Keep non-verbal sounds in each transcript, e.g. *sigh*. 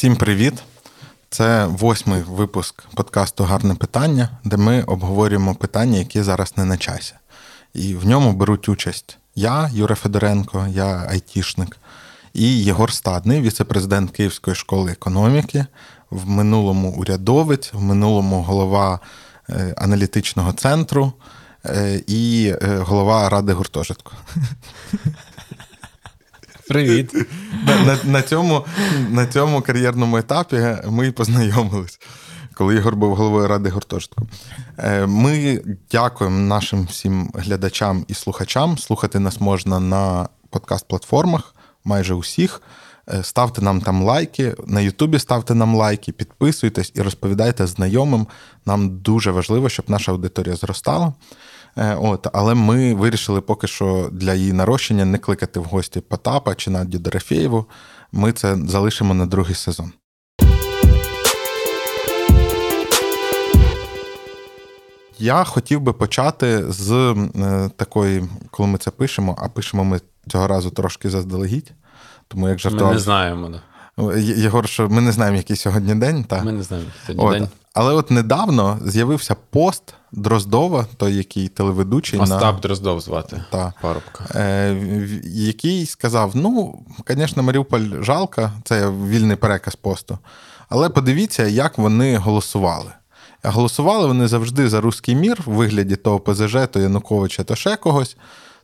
Всім привіт! Це восьмий випуск подкасту Гарне питання, де ми обговорюємо питання, які зараз не на часі. І в ньому беруть участь я, Юра Федоренко, я айтішник, і Єгор Стадний, віце-президент Київської школи економіки, в минулому урядовець, в минулому голова е, аналітичного центру е, і е, голова ради гуртожитку. *laughs* Привіт. На, на, цьому, на цьому кар'єрному етапі ми познайомились, коли Ігор був головою ради гуртожитку. Е, ми дякуємо нашим всім глядачам і слухачам. Слухати нас можна на подкаст-платформах, майже усіх. Е, ставте нам там лайки, на Ютубі ставте нам лайки, підписуйтесь і розповідайте знайомим. Нам дуже важливо, щоб наша аудиторія зростала. Е, от, Але ми вирішили поки що для її нарощення не кликати в гості Потапа чи Надю Дорофєєву. Ми це залишимо на другий сезон. Я хотів би почати з е, такої, коли ми це пишемо, а пишемо ми цього разу трошки заздалегідь. Тому як жартував... Ми не знаємо. Єгор, що ми не знаємо, який сьогодні день. Та? Ми не знаємо, який сьогодні от. день. Але от недавно з'явився пост Дроздова, той, який телеведучий. Остап на... Дроздов звати та, парубка. Е, який сказав: ну, звісно, Маріуполь жалко, це вільний переказ посту. Але подивіться, як вони голосували. Голосували вони завжди за руський мір в вигляді того ПЗЖ, то Януковича, то ще когось.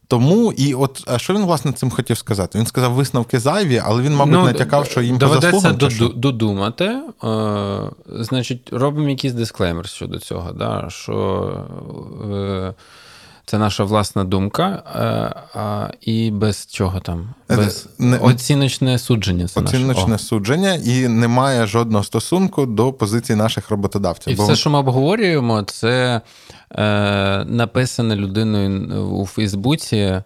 Тому і от а що він власне цим хотів сказати? Він сказав висновки зайві, але він, мабуть, ну, натякав, що їм доведеться по додумати. Е, Значить, робимо якийсь дисклеймер щодо цього. да, що е, це наша власна думка, а, а, і без чого там? Е, без не, Оціночне судження. Це Оціночне наше. судження, і немає жодного стосунку до позиції наших роботодавців. І бо... все, що ми обговорюємо, це е, написане людиною у Фейсбуці.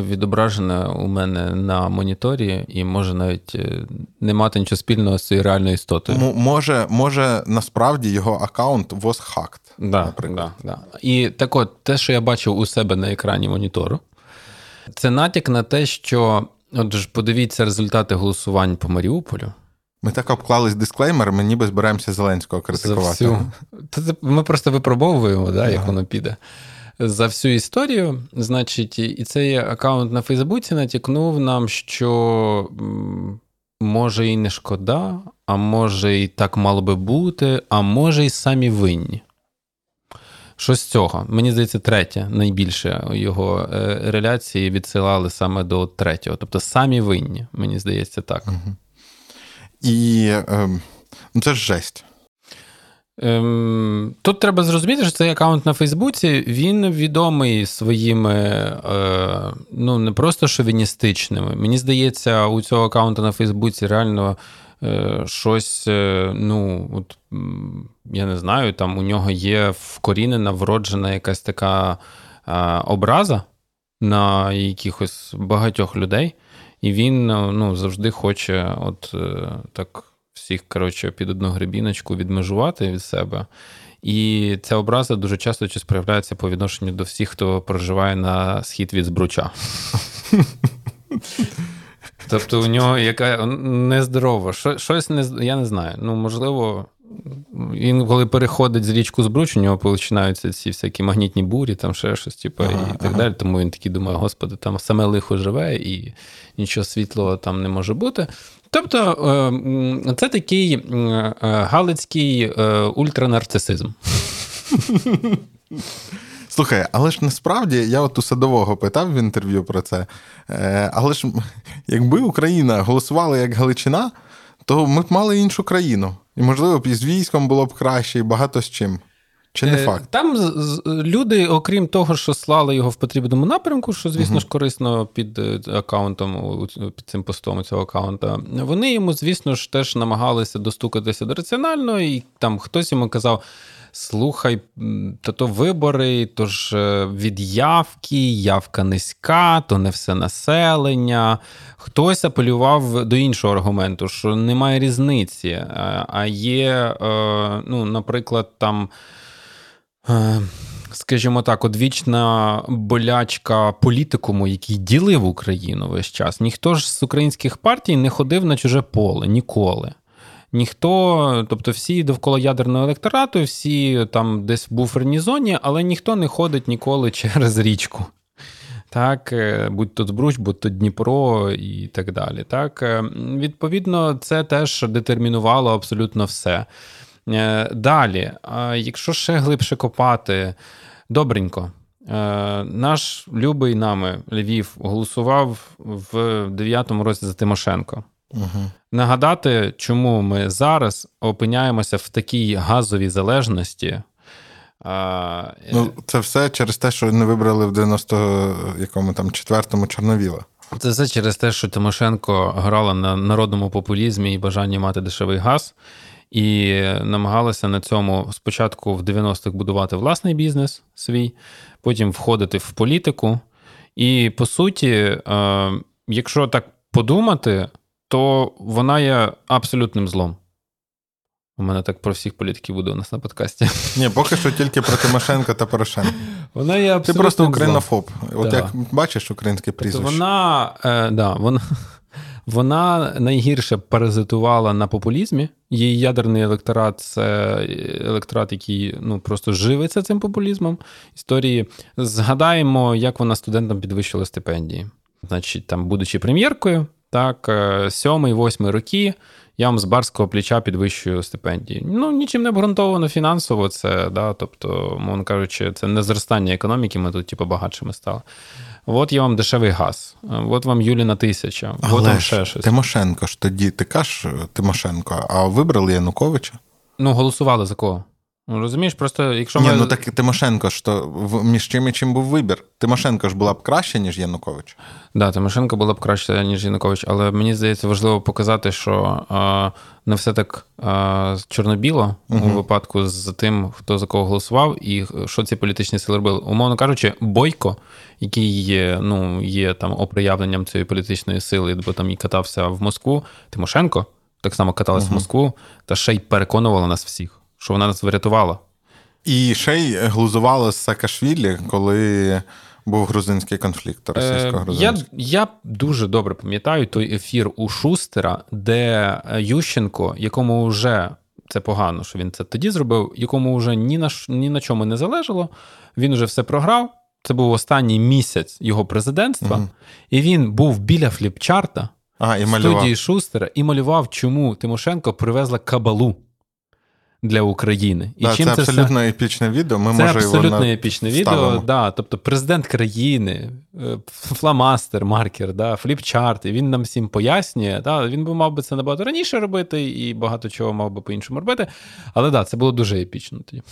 Відображене у мене на моніторі, і може навіть е, не мати нічого спільного з цією реальною істотою. М- може, може, насправді його аккаунт was hacked. Да, да, да. І так от, те, що я бачив у себе на екрані монітору, це натяк на те, що от ж подивіться результати голосувань по Маріуполю. Ми так обклались дисклеймерами, ніби збираємося Зеленського критикувати. За всю... Ми просто випробовуємо, да, як воно піде. За всю історію, значить, і цей аккаунт на Фейсбуці натякнув нам, що може і не шкода, а може і так мало би бути, а може і самі винні. Що з цього? Мені здається, третє, найбільше його е, реляції відсилали саме до третього. Тобто самі винні, мені здається, так. Угу. І е, це ж жесть. Ем, Тут треба зрозуміти, що цей аккаунт на Фейсбуці він відомий своїми, е, ну не просто шовіністичними. Мені здається, у цього аккаунту на Фейсбуці реально е, щось, е, ну, от, я не знаю, там у нього є вкорінена, вроджена якась така е, образа на якихось багатьох людей, і він ну, завжди хоче от е, так всіх коротше, під одну грибіночку відмежувати від себе. І ця образа дуже часто чи проявляється по відношенню до всіх, хто проживає на схід від збруча. *laughs* Тобто у нього яка нездорова, щось не я не знаю. Ну, можливо, він, коли переходить з річку Збруч, у нього починаються ці всякі магнітні бурі, там ще щось, типу, ага, і так ага. далі. Тому він такий думає, господи, там саме лихо живе, і нічого світлого там не може бути. Тобто е, це такий е, галицький е, ультранарцисизм. Слухай, але ж насправді я от у садового питав в інтерв'ю про це. Але ж якби Україна голосувала як Галичина, то ми б мали іншу країну. І, можливо, б із військом було б краще, і багато з чим. Чи не факт? Там люди, окрім того, що слали його в потрібному напрямку, що, звісно uh-huh. ж, корисно під е, аккаунтом, під цим постом цього аккаунта, вони йому, звісно ж, теж намагалися достукатися до раціонально, і там хтось йому казав: слухай, то то вибори, то ж е, від явки, явка низька, то не все населення. Хтось апелював до іншого аргументу, що немає різниці, е, а є, ну, наприклад, там. Е, скажімо так, одвічна болячка політикуму, який ділив Україну весь час. Ніхто ж з українських партій не ходив на чуже поле ніколи. Ніхто, тобто всі довкола ядерного електорату, всі там десь в буферній зоні, але ніхто не ходить ніколи через річку. Так, е, будь то Збруч, будь то Дніпро і так далі. Так, е, Відповідно, це теж детермінувало абсолютно все. Е, далі, якщо ще глибше копати, добренько. Наш любий нами Львів голосував в 9-му році за Тимошенко. Угу. Нагадати, чому ми зараз опиняємося в такій газовій залежності. А, Ну, Це все через те, що не вибрали в 90 якому там четвертому Чорновіла. Це все через те, що Тимошенко грала на народному популізмі і бажанні мати дешевий газ, і намагалася на цьому спочатку в 90-х будувати власний бізнес свій, потім входити в політику. І по суті, якщо так подумати, то вона є абсолютним злом. У мене так про всіх політиків буде у нас на подкасті. Ні, поки що тільки про Тимошенка та Порошенка. Вона є Ти просто українофоб. От да. як бачиш українське тобто прізвище. Вона, е, да, вона, вона найгірше паразитувала на популізмі. Її ядерний електорат це електорат, який ну, просто живиться цим популізмом. Історії. Згадаємо, як вона студентам підвищила стипендії. Значить, там, будучи прем'єркою, так, е, сьомий, восьмий роки я вам з барського плеча підвищую стипендії. Ну, нічим не обґрунтовано фінансово, це, да, тобто, мовно кажучи, це не зростання економіки, ми тут, типу, багатшими стали. От я вам дешевий газ, от вам Юліна тисяча, от вам ще щось. Тимошенко ж тоді, ти кажеш Тимошенко, а вибрали Януковича? Ну, голосували за кого? Ну, Розумієш, просто якщо Ні, ми... ну так Тимошенко ж то між чим і чим був вибір. Тимошенко ж була б краще, ніж Янукович. Так, да, Тимошенко була б краще, ніж Янукович, але мені здається, важливо показати, що а, не все так а, чорно-біло угу. у випадку з тим, хто за кого голосував, і що ці політичні сили робили. Умовно кажучи, Бойко, який є, ну, є там оприявленням цієї політичної сили, бо там і катався в Москву. Тимошенко так само каталась угу. в Москву, та ще й переконувала нас всіх що вона нас врятувала. І ще й глузувала з Саакашвілі, коли був грузинський конфлікт російсько Я я дуже добре пам'ятаю той ефір у Шустера, де Ющенко, якому вже це погано, що він це тоді зробив, якому вже ні на ні на чому не залежало. Він вже все програв. Це був останній місяць його президентства, угу. і він був біля фліпчарта а, і студії Шустера і малював, чому Тимошенко привезла кабалу для України. І да, чим Це абсолютно все... епічне відео. Ми Це може абсолютно епічне відео. Да, Тобто президент країни, е, фламастер, маркер, да, фліпчарт, і він нам всім пояснює. Да, Він би мав би це набагато раніше робити, і багато чого мав би по-іншому робити. Але да, це було дуже епічно тоді.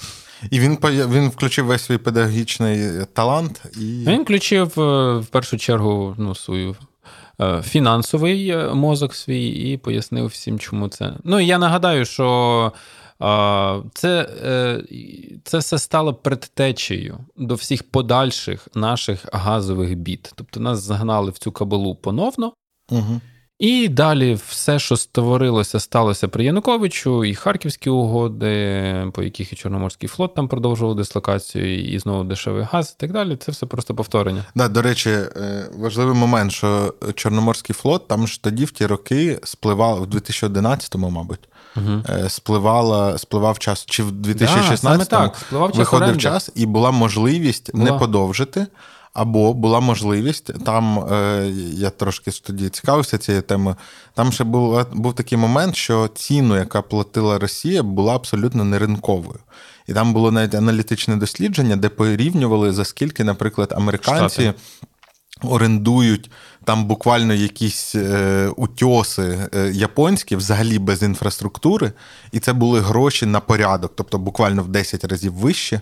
І він він включив весь свій педагогічний талант. і... Він включив е, в першу чергу ну, свою. Е, фінансовий мозок свій і пояснив всім, чому це. Ну і я нагадаю, що це е, це все стало предтечею до всіх подальших наших газових бід. Тобто нас загнали в цю кабалу поновно. Угу. І далі все, що створилося, сталося при Януковичу, і Харківські угоди, по яких і Чорноморський флот там продовжував дислокацію, і знову дешевий газ, і так далі. Це все просто повторення. Да, До речі, е, важливий момент, що Чорноморський флот там ж тоді в ті роки спливав в 2011-му, мабуть угу. спливала, спливав час, чи в 2016-му да, виходив оренди. час, і була можливість була. не подовжити. Або була можливість, там е, я трошки тоді цікавився цією темою. Там ще був був такий момент, що ціну, яка платила Росія, була абсолютно не ринковою. І там було навіть аналітичне дослідження, де порівнювали за скільки, наприклад, американці Штати. Орендують там буквально якісь е, утьоси е, японські, взагалі без інфраструктури, і це були гроші на порядок, тобто буквально в 10 разів вище.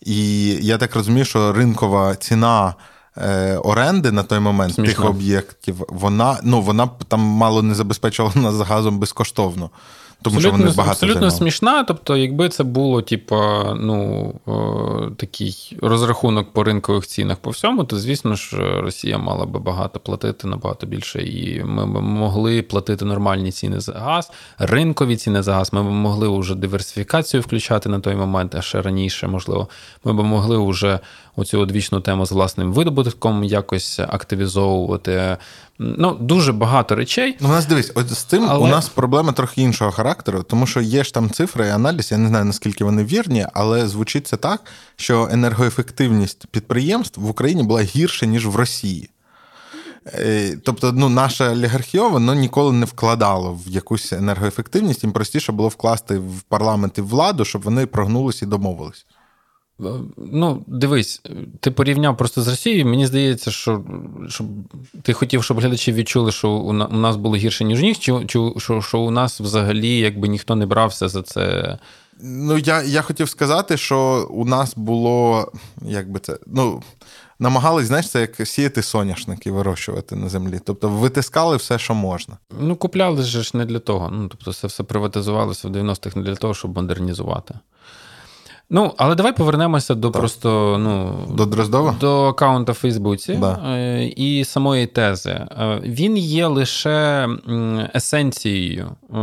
І я так розумію, що ринкова ціна. Е, оренди на той момент Смішно. тих об'єктів, вона ну вона там мало не забезпечувала нас газом безкоштовно. Тому абсолютно, що вони багато абсолютно займали. смішна. Тобто, якби це було, типу, ну о, такий розрахунок по ринкових цінах по всьому, то звісно ж Росія мала би багато платити набагато більше, і ми б могли платити нормальні ціни за газ, ринкові ціни за газ. Ми б могли вже диверсифікацію включати на той момент, а ще раніше, можливо, ми б могли вже оцю одвічну тему з власним видобутком якось активізовувати. Ну, дуже багато речей. Ну, у нас дивись, от з цим але... у нас проблема трохи іншого характеру, тому що є ж там цифри і аналіз. Я не знаю наскільки вони вірні, але звучить це так, що енергоефективність підприємств в Україні була гірше ніж в Росії. Е, тобто, ну, наше олігархіо воно ніколи не вкладало в якусь енергоефективність. Їм простіше було вкласти в парламент і владу, щоб вони прогнулись і домовились. Е, ну, дивись, ти порівняв просто з Росією. Мені здається, що щоб ти хотів, щоб глядачі відчули, що у нас було гірше, ніж них, чи, чи що, що у нас взагалі якби ніхто не брався за це. Ну, я я хотів сказати, що у нас було як би це. ну, Намагались, знаєш, це як сіяти соняшники вирощувати на землі. Тобто витискали все, що можна. Ну, купляли ж не для того. Ну, Тобто, це все приватизувалося в 90-х не для того, щоб модернізувати. Ну, але давай повернемося до так. просто ну, до Дроздова? До аккаунта в Фейсбуці да. Е, і самої тези. Е, він є лише есенцією е,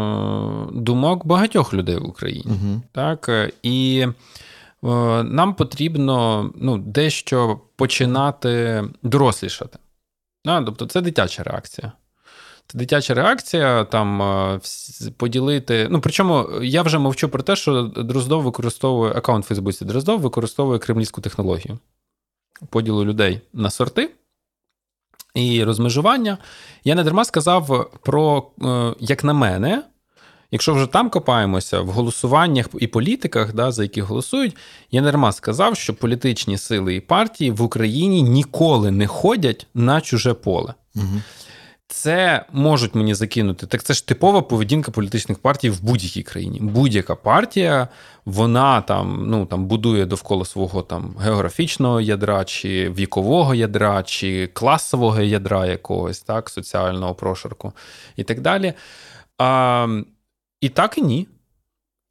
думок багатьох людей в Україні. Угу. Так? І нам потрібно ну, дещо починати дорослішати. А, Тобто, це дитяча реакція. Дитяча реакція, там е, поділити. Ну, причому я вже мовчу про те, що Дроздов використовує аккаунт в Фейсбуці. Дроздов використовує кремлівську технологію поділу людей на сорти і розмежування. Я не дарма сказав про, е, як на мене, якщо вже там копаємося в голосуваннях і політиках, да, за які голосують, я не дарма сказав, що політичні сили і партії в Україні ніколи не ходять на чуже поле. Угу. Це можуть мені закинути. Так це ж типова поведінка політичних партій в будь-якій країні. Будь-яка партія, вона там ну там будує довкола свого там географічного ядра, чи вікового ядра, чи класового ядра якогось, так, соціального прошарку і так далі. А, І так і ні.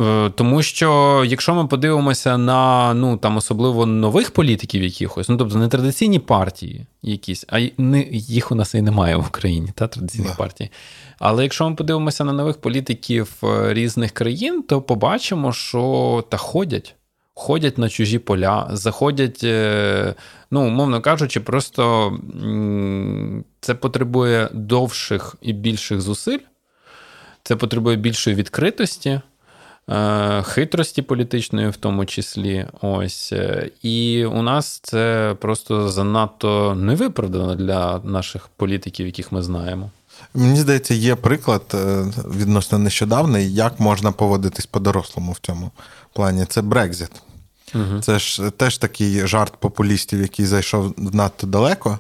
Е, тому що якщо ми подивимося на ну там особливо нових політиків, якихось, ну тобто не традиційні партії, якісь, а не, їх у нас і немає в Україні, та традиційних yeah. партій. Але якщо ми подивимося на нових політиків е, різних країн, то побачимо, що та ходять. Ходять на чужі поля, заходять, е, ну, умовно кажучи, просто це потребує довших і більших зусиль, це потребує більшої відкритості. Е, хитрості політичної, в тому числі. Ось. Е, і у нас це просто занадто невиправдано для наших політиків, яких ми знаємо. Мені здається, є приклад е, відносно нещодавний, як можна поводитись по-дорослому в цьому плані. Це Брекзит. Угу. Це ж теж такий жарт популістів, який зайшов надто далеко.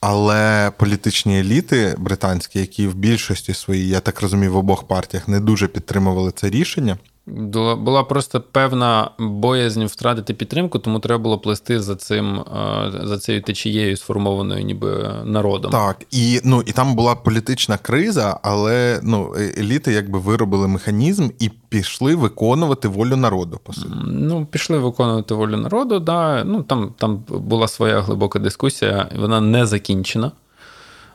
Але політичні еліти британські, які в більшості своїй, я так розумію, в обох партіях не дуже підтримували це рішення. Була просто певна боязнь втратити підтримку, тому треба було плести за цим е, за цією течією, сформованою ніби народом. Так, і ну і там була політична криза, але ну е, еліти якби виробили механізм і пішли виконувати волю народу. По суті. Ну, пішли виконувати волю народу. Да. Ну там там була своя глибока дискусія, вона не закінчена.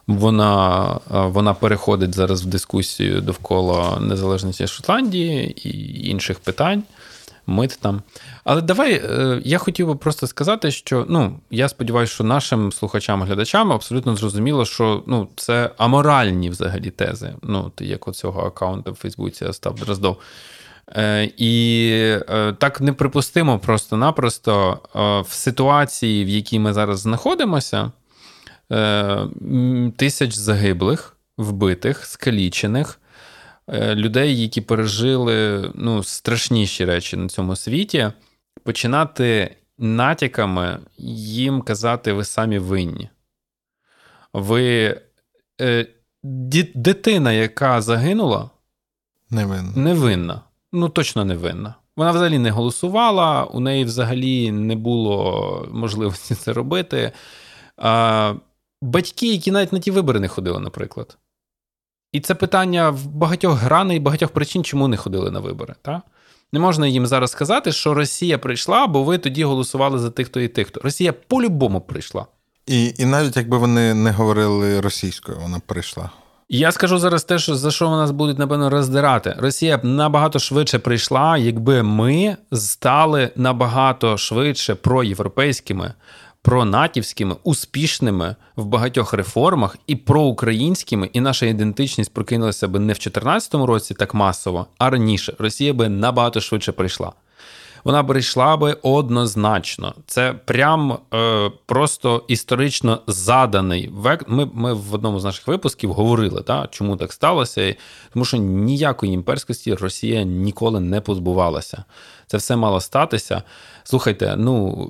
Вона вона переходить зараз в дискусію довкола незалежності Шотландії і інших питань. Мит там. Але давай е, я хотів би просто сказати, що ну, я сподіваюся, що нашим слухачам-глядачам абсолютно зрозуміло, що ну, це аморальні взагалі тези. Ну, як оцього аккаунту в Фейсбуці Остап Дроздов. Е, І е, так неприпустимо просто-напросто е, в ситуації, в якій ми зараз знаходимося. Е, тисяч загиблих, вбитих, скалічених, е, людей, які пережили ну, страшніші речі на цьому світі, починати натяками їм казати, ви самі винні. Ви е, дитина, яка загинула, невинна. невинна. Ну, точно невинна. Вона взагалі не голосувала, у неї взагалі не було можливості це робити. А, батьки, які навіть на ті вибори не ходили, наприклад. І це питання в багатьох граней, багатьох причин, чому не ходили на вибори. Та? Не можна їм зараз сказати, що Росія прийшла, бо ви тоді голосували за тих-то і тих-то. Росія по-любому прийшла. І і навіть якби вони не говорили російською, вона прийшла. Я скажу зараз те, що за що нас будуть напевно роздирати. Росія б набагато швидше прийшла, якби ми стали набагато швидше проєвропейськими, пронатівськими, успішними в багатьох реформах і проукраїнськими, і наша ідентичність прокинулася би не в 2014 році так масово, а раніше. Росія би набагато швидше прийшла вона прийшла би однозначно. Це прям е, просто історично заданий век. Ми ми в одному з наших випусків говорили, та, чому так сталося, тому що ніякої імперськості Росія ніколи не позбувалася. Це все мало статися. Слухайте, ну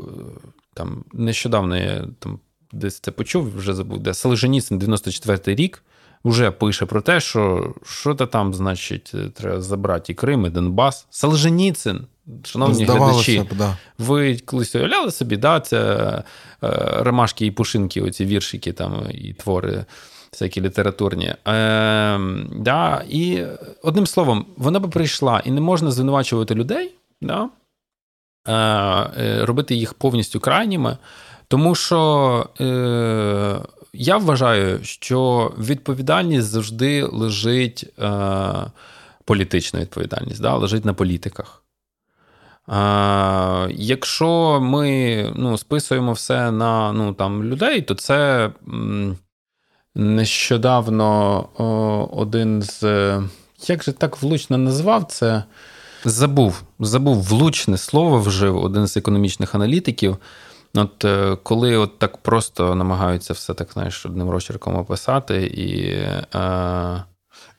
там нещодавно я там десь це почув, вже забув, де Солженіцин 94-й рік. Вже пише про те, що що то там, значить, треба забрати і Крим, і Донбас. Солженіцин Шановні Здавалося глядачі, б, да. ви колись уявляли собі, да, це е, ромашки і пушинки, оці віршики там і твори всякі літературні. Е, да, І одним словом, вона би прийшла, і не можна звинувачувати людей, да, е, е робити їх повністю крайніми, тому що. Е, я вважаю, що відповідальність завжди лежить, е, політична відповідальність, да, лежить на політиках. А, Якщо ми ну, списуємо все на ну, там, людей, то це нещодавно один з. Як же так влучно назвав це? Забув, забув влучне слово вжив один з економічних аналітиків. От е, коли от так просто намагаються все так знаєш, одним розчерком описати, і е,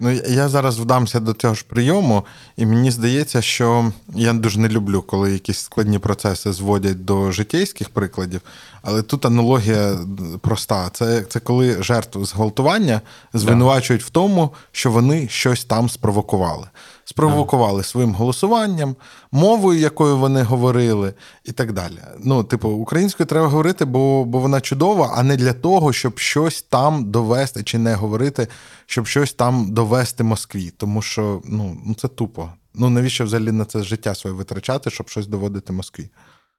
Ну, я зараз вдамся до цього ж прийому, і мені здається, що я дуже не люблю, коли якісь складні процеси зводять до життєйських прикладів. Але тут аналогія проста: це це коли жертву зґвалтування звинувачують в тому, що вони щось там спровокували спровокували своїм голосуванням, мовою, якою вони говорили, і так далі. Ну, типу, українською треба говорити, бо бо вона чудова, а не для того, щоб щось там довести, чи не говорити, щоб щось там довести Москві. Тому що ну, ну це тупо. Ну навіщо взагалі на це життя своє витрачати, щоб щось доводити Москві?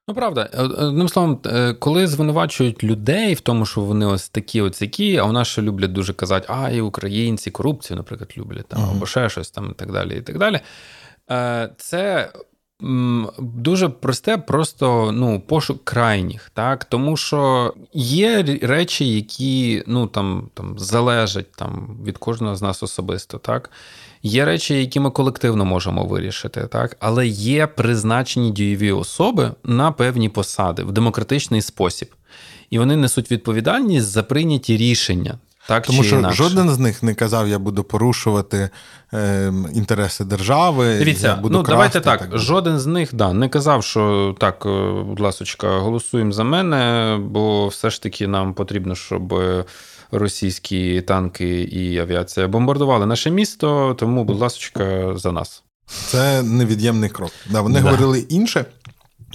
Ну, правда, е, одним словом, е, коли звинувачують людей в тому, що вони ось такі, ось такі, а у нас ще люблять дуже казати, а і українці корупцію, наприклад, люблять там, або ще щось там і так далі. і так далі. Е, це дуже просте, просто ну, пошук крайніх, так? Тому що є речі, які ну, там, там, залежать там, від кожного з нас особисто. так? Є речі, які ми колективно можемо вирішити, так? але є призначені дієві особи на певні посади в демократичний спосіб. І вони несуть відповідальність за прийняті рішення. Так, Тому чи що інакше. жоден з них не казав, я буду порушувати е, інтереси держави. Дивіться, я буду ну красти, давайте так. так жоден з них да, не казав, що так, е, будь ласка, голосуємо за мене, бо все ж таки нам потрібно, щоб російські танки і авіація бомбардували наше місто. Тому, будь ласка, за нас. Це невід'ємний крок. Да, Вони да. говорили інше.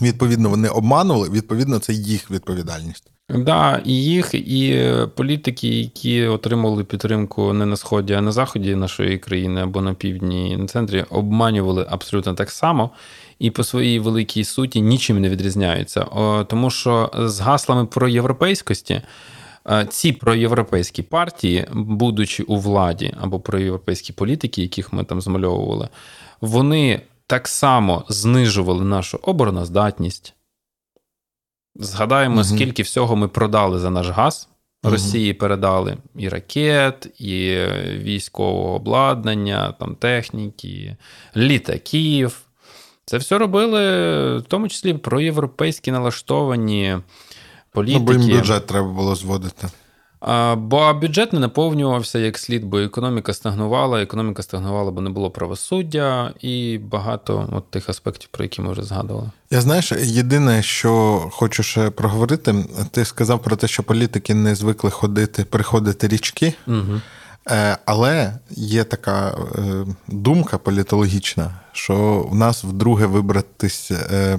Відповідно, вони обманували, відповідно, це їх відповідальність. Да, і їх, і політики, які отримували підтримку не на сході, а на заході нашої країни або на півдні і на центрі, обманювали абсолютно так само і по своїй великій суті нічим не відрізняються. Тому що з гаслами про європейськості. Ці проєвропейські партії, будучи у владі або проєвропейські політики, яких ми там змальовували, вони так само знижували нашу обороноздатність, Згадаємо, угу. скільки всього ми продали за наш газ. Росії передали і ракет, і військового обладнання, там техніки, літаків. Це все робили, в тому числі проєвропейські налаштовані політики. Ну, бо їм бюджет треба було зводити. Бо бюджет не наповнювався як слід, бо економіка стагнувала, економіка стагнувала, бо не було правосуддя і багато от тих аспектів, про які ми вже згадували. Я знаєш, єдине, що хочу ще проговорити, ти сказав про те, що політики не звикли ходити, приходити річки. Угу. Але є така е, думка політологічна, що в нас вдруге вибратись, е,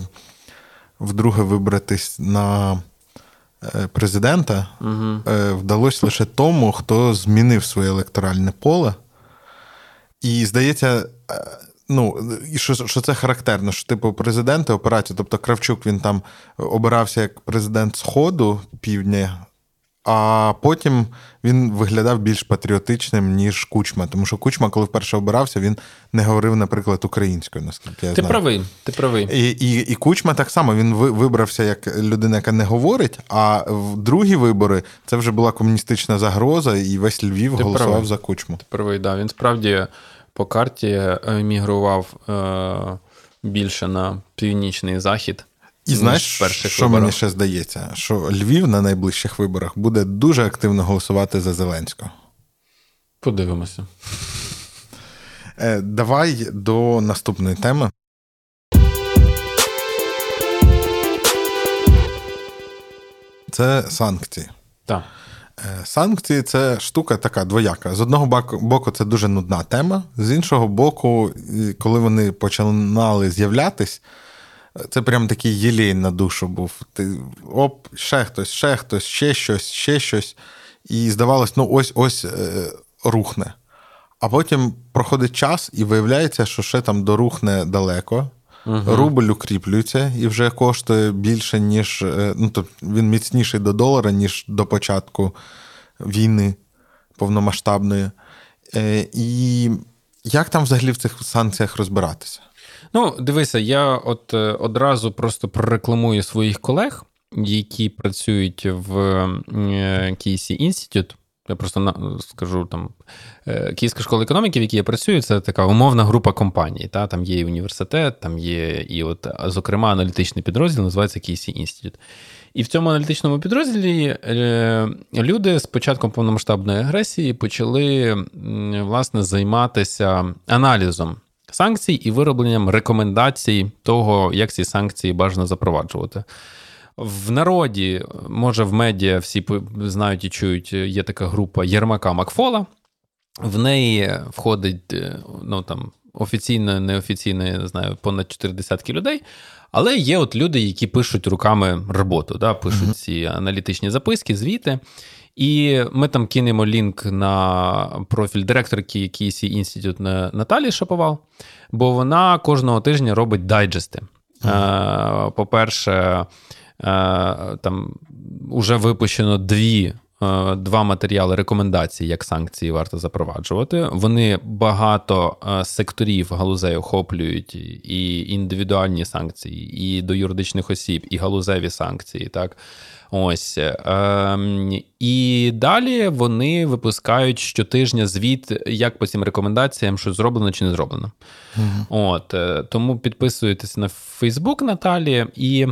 вдруге вибратись на президента угу. вдалося лише тому, хто змінив своє електоральне поле. І здається, е, ну, і що що це характерно, що типу президенти операції, тобто Кравчук він там обирався як президент Сходу півдня а потім він виглядав більш патріотичним, ніж Кучма. Тому що Кучма, коли вперше обирався, він не говорив, наприклад, українською, наскільки я ти знаю. правий, ти правий. І і, і Кучма так само він вибрався як людина, яка не говорить. А в другі вибори це вже була комуністична загроза, і весь Львів ти голосував правий. за Кучму. Ти правий, да. Він справді по карті емігрував е- більше на північний захід. І знаєш, що виборах. мені ще здається, що Львів на найближчих виборах буде дуже активно голосувати за Зеленського. Подивимося. Е, давай до наступної теми. Це санкції. Так. Е, санкції це штука така двояка. З одного боку, це дуже нудна тема, з іншого боку, коли вони починали з'являтись, це прям такий єлей на душу був. Ти оп, ще хтось, ще хтось, ще щось, ще щось. І здавалось, ну ось ось е, рухне. А потім проходить час, і виявляється, що ще там дорухне далеко. Угу. Рубль укріплюється і вже коштує більше, ніж. Е, ну, тобто він міцніший до долара, ніж до початку війни повномасштабної. Е, і як там взагалі в цих санкціях розбиратися? Ну, дивися, я от е, одразу просто прорекламую своїх колег, які працюють в KSE Інститут. Я просто скажу там е, Київська школа економіки, в якій я працюю, це така умовна група компаній. Та? Там є і університет, там є і, от, зокрема, аналітичний підрозділ, називається KSE Інститут. І в цьому аналітичному підрозділі е, люди з початком повномасштабної агресії почали власне займатися аналізом санкцій і виробленням рекомендацій того, як ці санкції бажано запроваджувати. В народі, може, в медіа всі знають і чують, є така група Єрмака Макфола. В неї входить е, ну там офіційно, неофіційно, я не знаю, понад 4 десятки людей. Але є от люди, які пишуть руками роботу, да, пишуть ці аналітичні записки, звіти. І ми там кинемо лінк на профіль директорки Кісі інститут Наталі Шаповал, бо вона кожного тижня робить дайджести. Mm-hmm. По-перше, е, там вже випущено дві. Е, два матеріали рекомендацій, як санкції варто запроваджувати. Вони багато секторів галузей охоплюють і індивідуальні санкції, і до юридичних осіб, і галузеві санкції. Так Ось. Е, І далі вони випускають щотижня звіт, як по цим рекомендаціям, що зроблено чи не зроблено. mm От, е, Тому підписуйтесь на Фейсбук Наталі і.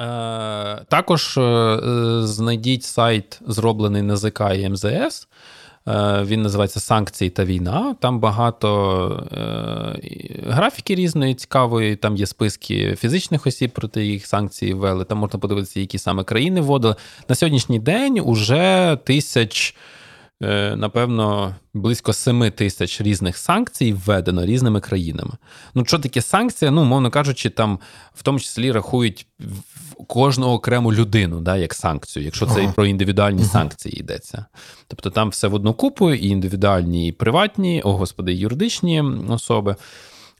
Е, також е, знайдіть сайт, зроблений НЗК і МЗС. Е, він називається Санкції та війна. Там багато е, графіки різної цікавої. Там є списки фізичних осіб, проти їх санкції ввели. Там можна подивитися, які саме країни вводили. На сьогоднішній день уже тисяч. Е, напевно, близько 7 тисяч різних санкцій введено різними країнами. Ну, що таке санкція? Ну, мовно кажучи, там в тому числі рахують кожну окрему людину, да, як санкцію, якщо це ага. про індивідуальні ага. санкції йдеться. Тобто там все в одну купу, і індивідуальні, і приватні, о господи, і юридичні особи.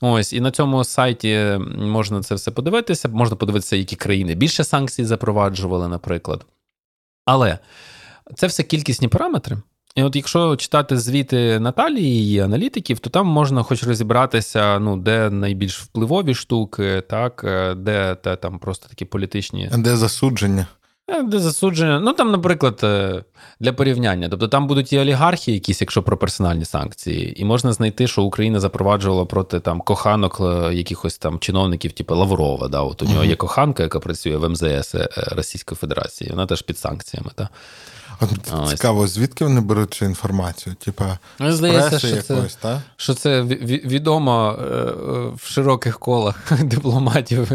Ось, і на цьому сайті можна це все подивитися. Можна подивитися, які країни більше санкцій запроваджували, наприклад. Але це все кількісні параметри. І от якщо читати звіти Наталії її аналітиків, то там можна хоч розібратися, ну, де найбільш впливові штуки, так, е, де те, там просто такі політичні. Де засудження? Е, де засудження? Ну там, наприклад, е, для порівняння. Тобто там будуть і олігархи, якісь, якщо про персональні санкції, і можна знайти, що Україна запроваджувала проти там коханок якихось там чиновників, типу Лаврова. Да, От у нього є коханка, яка працює в МЗС Російської Федерації. Вона теж під санкціями. Цікаво, звідки вони беруть цю інформацію? Типа Здається, що якось, це, та? що це відомо е, в широких колах *laughs* дипломатів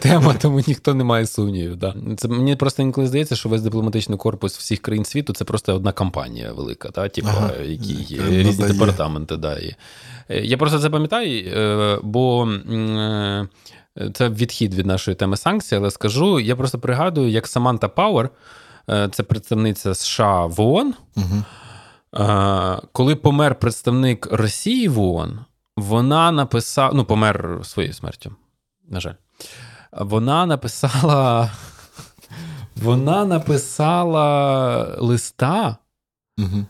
тема, тому ніхто не має сумнівів. Да. Це Мені просто інколи здається, що весь дипломатичний корпус всіх країн світу це просто одна кампанія велика, та? Типу, ага. які є різні дає. департаменти. Да, і. Е, я просто це пам'ятаю, е, бо. Це відхід від нашої теми санкцій, але скажу, я просто пригадую, як Саманта Пауер це представниця США в ООН. Угу. Коли помер представник Росії в ООН, вона написала, ну, помер своєю смертю, на жаль, вона написала *laughs* Вона написала листа, Угу.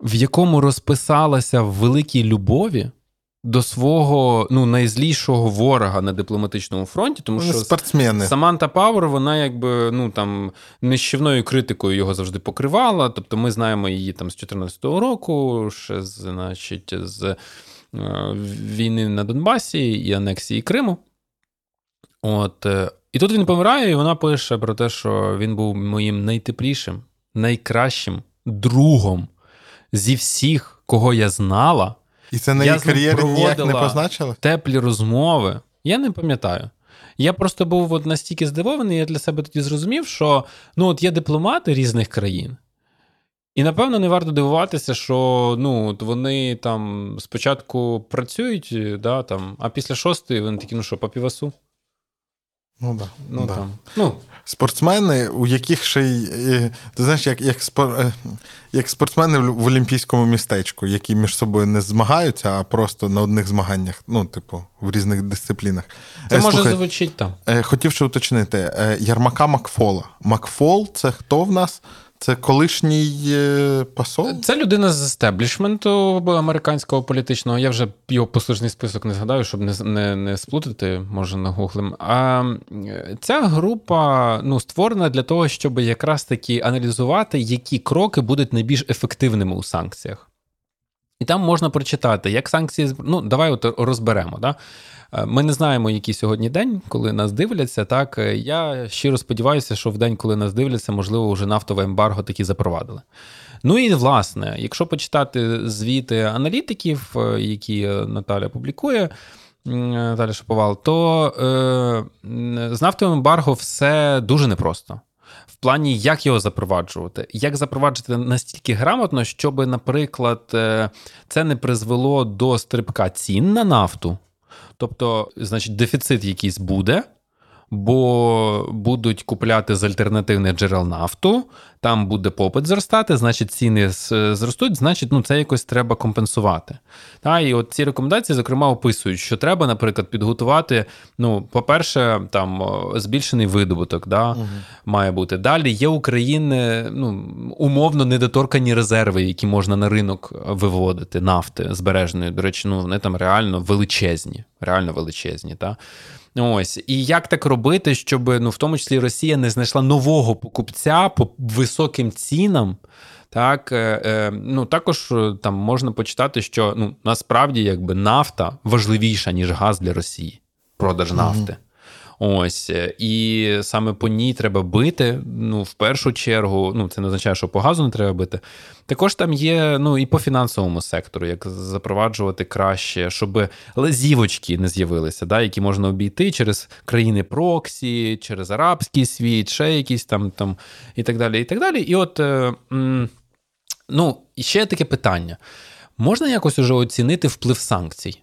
в якому розписалася в великій любові до свого ну, найзлішого ворога на дипломатичному фронті, тому що спортсмени. Саманта Пауер, вона якби ну там нищівною критикою його завжди покривала. Тобто ми знаємо її там з 14-го року, ще значить, з е, війни на Донбасі і анексії Криму. От, е, і тут він помирає, і вона пише про те, що він був моїм найтеплішим, найкращим другом зі всіх, кого я знала. І це на її кар'єрі ніяк не позначило? теплі розмови. Я не пам'ятаю. Я просто був от настільки здивований, я для себе тоді зрозумів, що ну, от є дипломати різних країн. І напевно не варто дивуватися, що ну, от вони там спочатку працюють, да, там, а після шостої вони такі, ну що, по півасу? Ну, да. Ну, да. там, ну, Спортсмени, у яких ще й. е, Ти знаєш, як, як, спор, е, як спортсмени в олімпійському містечку, які між собою не змагаються, а просто на одних змаганнях, ну, типу, в різних дисциплінах. це Е, може слухай, звучить там. Хотів ще уточнити: Ярмака Макфола. Макфол це хто в нас? Це колишній е, посол? Це людина з естеблішменту американського політичного. Я вже його послужний список не згадаю, щоб не не, не сплутати, може нагуглим. А е, ця група ну, створена для того, щоб якраз таки аналізувати, які кроки будуть найбільш ефективними у санкціях. І там можна прочитати, як санкції. Ну, давай от розберемо. Да? Е, Ми не знаємо, який сьогодні день, коли нас дивляться. Так Е, я щиро сподіваюся, що в день, коли нас дивляться, можливо, вже нафтове ембарго таки запровадили. Ну і власне, якщо почитати звіти аналітиків, е, які Наталя публікує, Наталя Шаповал, то е, з нафтовим ембарго все дуже непросто. В плані, як його запроваджувати, як запроваджувати настільки грамотно, щоб, наприклад, це не призвело до стрибка цін на нафту. Тобто, значить, дефіцит якийсь буде, бо будуть купляти з альтернативних джерел нафту, там буде попит зростати, значить, ціни зростуть, значить, ну це якось треба компенсувати. Та, і от ці рекомендації, зокрема, описують, що треба, наприклад, підготувати. Ну, по-перше, там збільшений видобуток, да, має бути. Далі є України ну, умовно недоторкані резерви, які можна на ринок виводити нафти збереженої. До речі, ну вони там реально величезні, реально величезні. Та? Ось і як так робити, щоб ну в тому числі Росія не знайшла нового покупця по високим цінам. Так, е, е, ну також е, там можна почитати, що ну насправді якби нафта важливіша ніж газ для Росії, продаж нафти. Ось е, і саме по ній треба бити. Ну, в першу чергу, ну це не означає, що по газу не треба бити. Також там є ну і по фінансовому сектору, як запроваджувати краще, щоб лазівочки не з'явилися, да, які можна обійти через країни Проксі, через арабський світ, ще якісь там там і так далі. І так далі. І от е, ну, ще таке питання: можна якось уже оцінити вплив санкцій?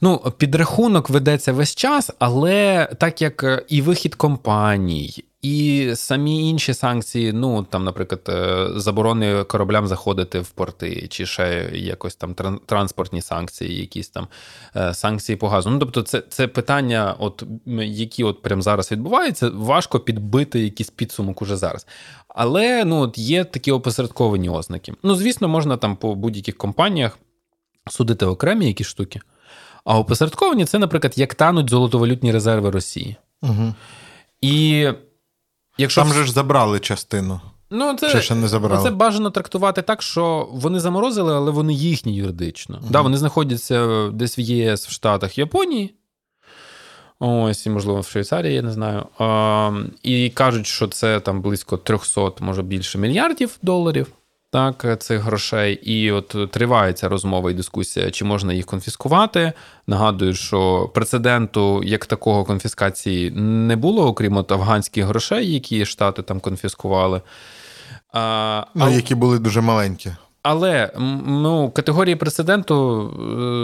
Ну, підрахунок ведеться весь час, але так як е, і вихід компаній, і самі інші санкції, ну там, наприклад, е, заборони кораблям заходити в порти, чи ще якось там тран- транспортні санкції, якісь там е, санкції по газу. Ну, тобто, це, це питання, от які от прямо зараз відбуваються, важко підбити якийсь підсумок уже зараз. Але ну, от є такі опосередковані ознаки. Ну, звісно, можна там по будь-яких компаніях судити окремі якісь штуки. А опосередковані це, наприклад, як тануть золотовалютні резерви Росії. Угу. І якщо Там же ж забрали частину. ну, це, Чи ще не забрали? Це бажано трактувати так, що вони заморозили, але вони їхні юридично. Да, вони знаходяться десь в ЄС, в Штатах, Японії. Ось, і, можливо, в Швейцарії, я не знаю. А, і кажуть, що це там близько 300, може більше мільярдів доларів. Так, цих грошей, і от тривається розмова і дискусія, чи можна їх конфіскувати. Нагадую, що прецеденту як такого конфіскації не було, окрім от афганських грошей, які штати там конфіскували. А, Ну, а- які були дуже маленькі. Але ну, категорії прецеденту е,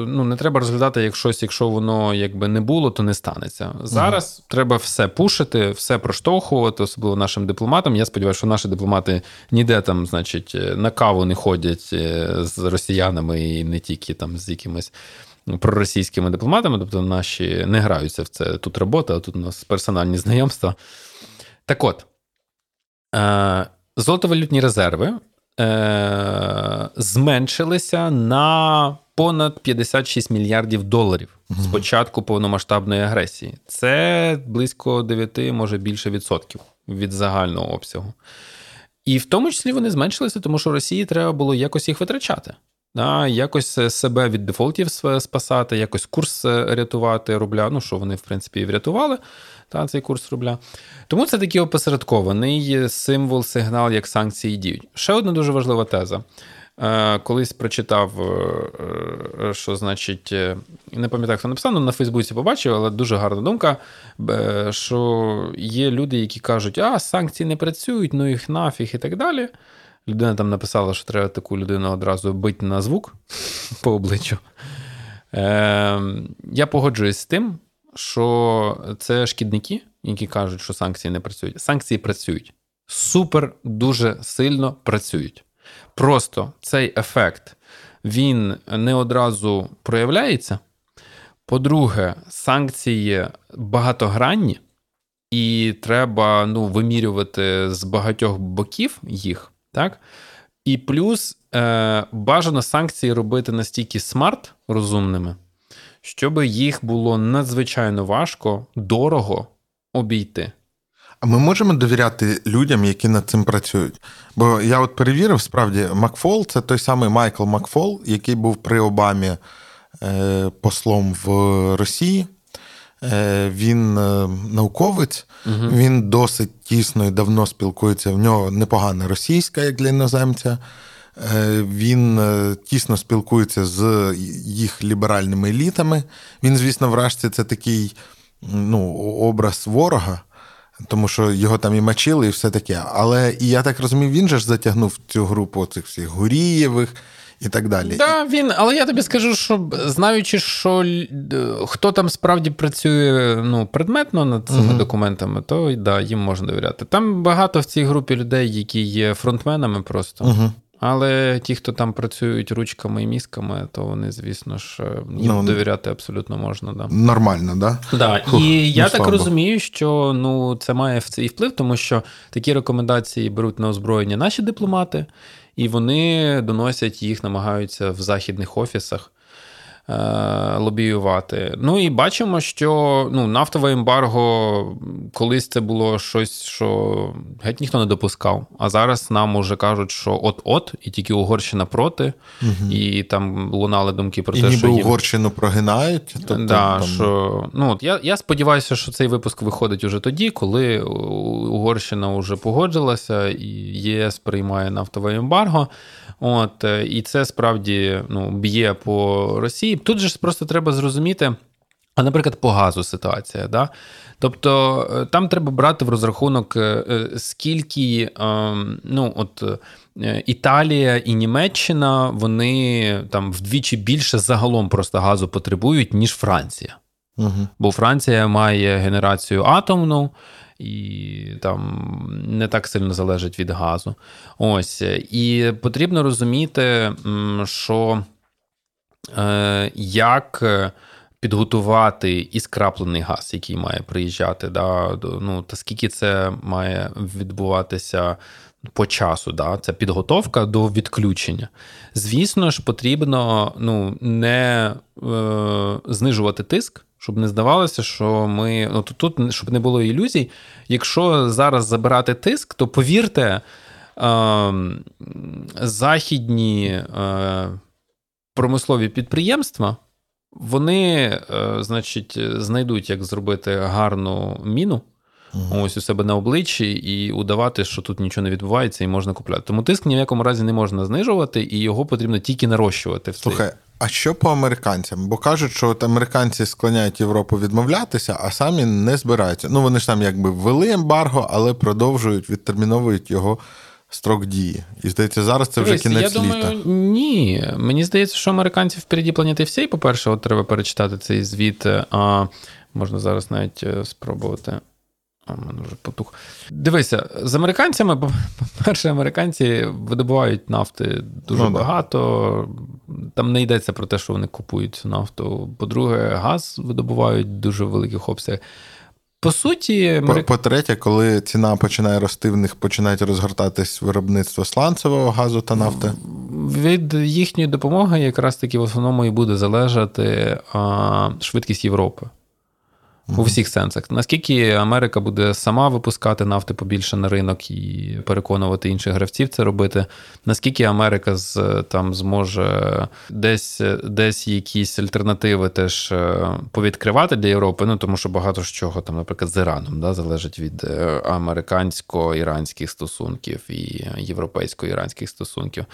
ну, не треба розглядати як щось, якщо воно якби не було, то не станеться. Зараз треба все пушити, все проштовхувати, особливо нашим дипломатам. Я сподіваюся, що наші дипломати ніде там, значить, е, на каву не ходять е, з росіянами і не тільки там з якимись. ну, Проросійськими дипломатами, тобто наші не граються в це. Тут робота, а тут у нас персональні знайомства. Так от, Золотовалютні резерви е, зменшилися на понад 56 мільярдів доларів з початку повномасштабної агресії. Це близько 9, може більше відсотків від загального обсягу. І в тому числі вони зменшилися, тому що Росії треба було якось їх витрачати. Да, Якось себе від дефолтів спасати, якось курс рятувати рубля. Ну, що вони, в принципі, і врятували та, цей курс рубля. Тому це такий опосередкований символ, сигнал, як санкції діють. Ще одна дуже важлива теза. Е, колись прочитав, е, е, що значить, не пам'ятаю, хто написав, але на Фейсбуці побачив, але дуже гарна думка, що є люди, які кажуть, а санкції не працюють, ну їх нафіг і так далі. Людина там написала, що треба таку людину одразу бити на звук *laughs* по обличчю. Я погоджуюсь з тим, що це шкідники, які кажуть, що санкції не працюють. Санкції працюють. Супер дуже сильно працюють. Просто цей ефект він не одразу проявляється. По-друге, санкції багатогранні, і треба ну, вимірювати з багатьох боків їх. так? І плюс е, бажано санкції робити настільки смарт розумними, щоб їх було надзвичайно важко, дорого обійти. А ми можемо довіряти людям, які над цим працюють. Бо я от перевірив, справді, Макфол це той самий Майкл Макфол, який був при Обамі е, послом в Росії. Е, він е, науковець, угу. він досить тісно і давно спілкується. В нього непогана російська, як для іноземця. Він тісно спілкується з їх ліберальними елітами. Він, звісно, вражці це такий ну, образ ворога тому що його там і мочили, і все таке. Але і я так розумію, він же ж затягнув цю групу цих всіх Гурієвих. І так далі. Да, він, але я тобі скажу, що знаючи, що хто там справді працює ну, предметно над цими uh документами, то да, їм можна довіряти. Там багато в цій групі людей, які є фронтменами просто. uh але ті, хто там працюють ручками і мізками, то вони, звісно ж, е, їм ну, довіряти абсолютно можна. Да. Нормально, да? Да. Фух, І я ну, так розумію, що ну, це має в цей вплив, тому що такі рекомендації беруть на озброєння наші дипломати, і вони доносять їх, намагаються в західних офісах. Е, лобіювати. Ну і бачимо, що ну, нафтове ембарго колись це було щось, що геть ніхто не допускав. А зараз нам уже кажуть, що от-от, і тільки Угорщина проти, угу. і там лунали думки про і те, ніби що їм... Угорщину прогинають. Тобто, да, там... що, ну, от Я я сподіваюся, що цей випуск виходить уже тоді, коли Угорщина вже погоджилася і ЄС приймає нафтове ембарго. От, е, І це справді ну, б'є по Росії. Тут же просто треба зрозуміти. А, наприклад, по газу ситуація. Да? Тобто е, там треба брати в розрахунок, е, скільки ну, от, Італія і Німеччина вони там вдвічі більше загалом просто газу потребують, ніж Франція. Угу. Бо Франція має генерацію атомну і там не так сильно залежить від газу. Ось. І потрібно розуміти, що е, як. Підготувати і скраплений газ, який має приїжджати, да, ну, та скільки це має відбуватися по часу, да, це підготовка до відключення. Звісно ж, потрібно ну, не е, знижувати тиск, щоб не здавалося, що ми ну, тут, тут, щоб не було ілюзій. Якщо зараз забирати тиск, то повірте, е, західні е, промислові підприємства. Вони, е, значить, знайдуть, як зробити гарну міну угу. ось у себе на обличчі і удавати, що тут нічого не відбувається, і можна купляти. Тому тиск ні в якому разі не можна знижувати, і його потрібно тільки нарощувати. В Слухай, а що по американцям? Бо кажуть, що от американці склоняють Європу відмовлятися, а самі не збираються. Ну вони ж там якби ввели ембарго, але продовжують відтерміновують його. Строк дії. І здається, зараз це вже кінець я літа. Ні. Мені здається, що американці впереді планети всієї, по-перше, от треба перечитати цей звіт. А Можна зараз навіть е, спробувати. А в мене вже потух. Дивися, з американцями, по-перше, американці видобувають нафти дуже ну, багато. Там не йдеться про те, що вони купують цю нафту. По-друге, газ видобувають дуже великих обсягах. по суті, по-третє, коли ціна починає рости, в них починають розгортатись виробництво сланцевого газу та нафти. Від їхньої допомоги якраз таки в основному і буде залежати а, швидкість Європи у всіх сенсах. Наскільки Америка буде сама випускати нафти побільше на ринок і переконувати інших гравців це робити? Наскільки Америка з там зможе десь десь якісь альтернативи теж е, повідкривати для Європи? Ну тому що багато з чого там, наприклад, з Іраном да, залежить від е, американсько-іранських стосунків і європейсько-іранських стосунків.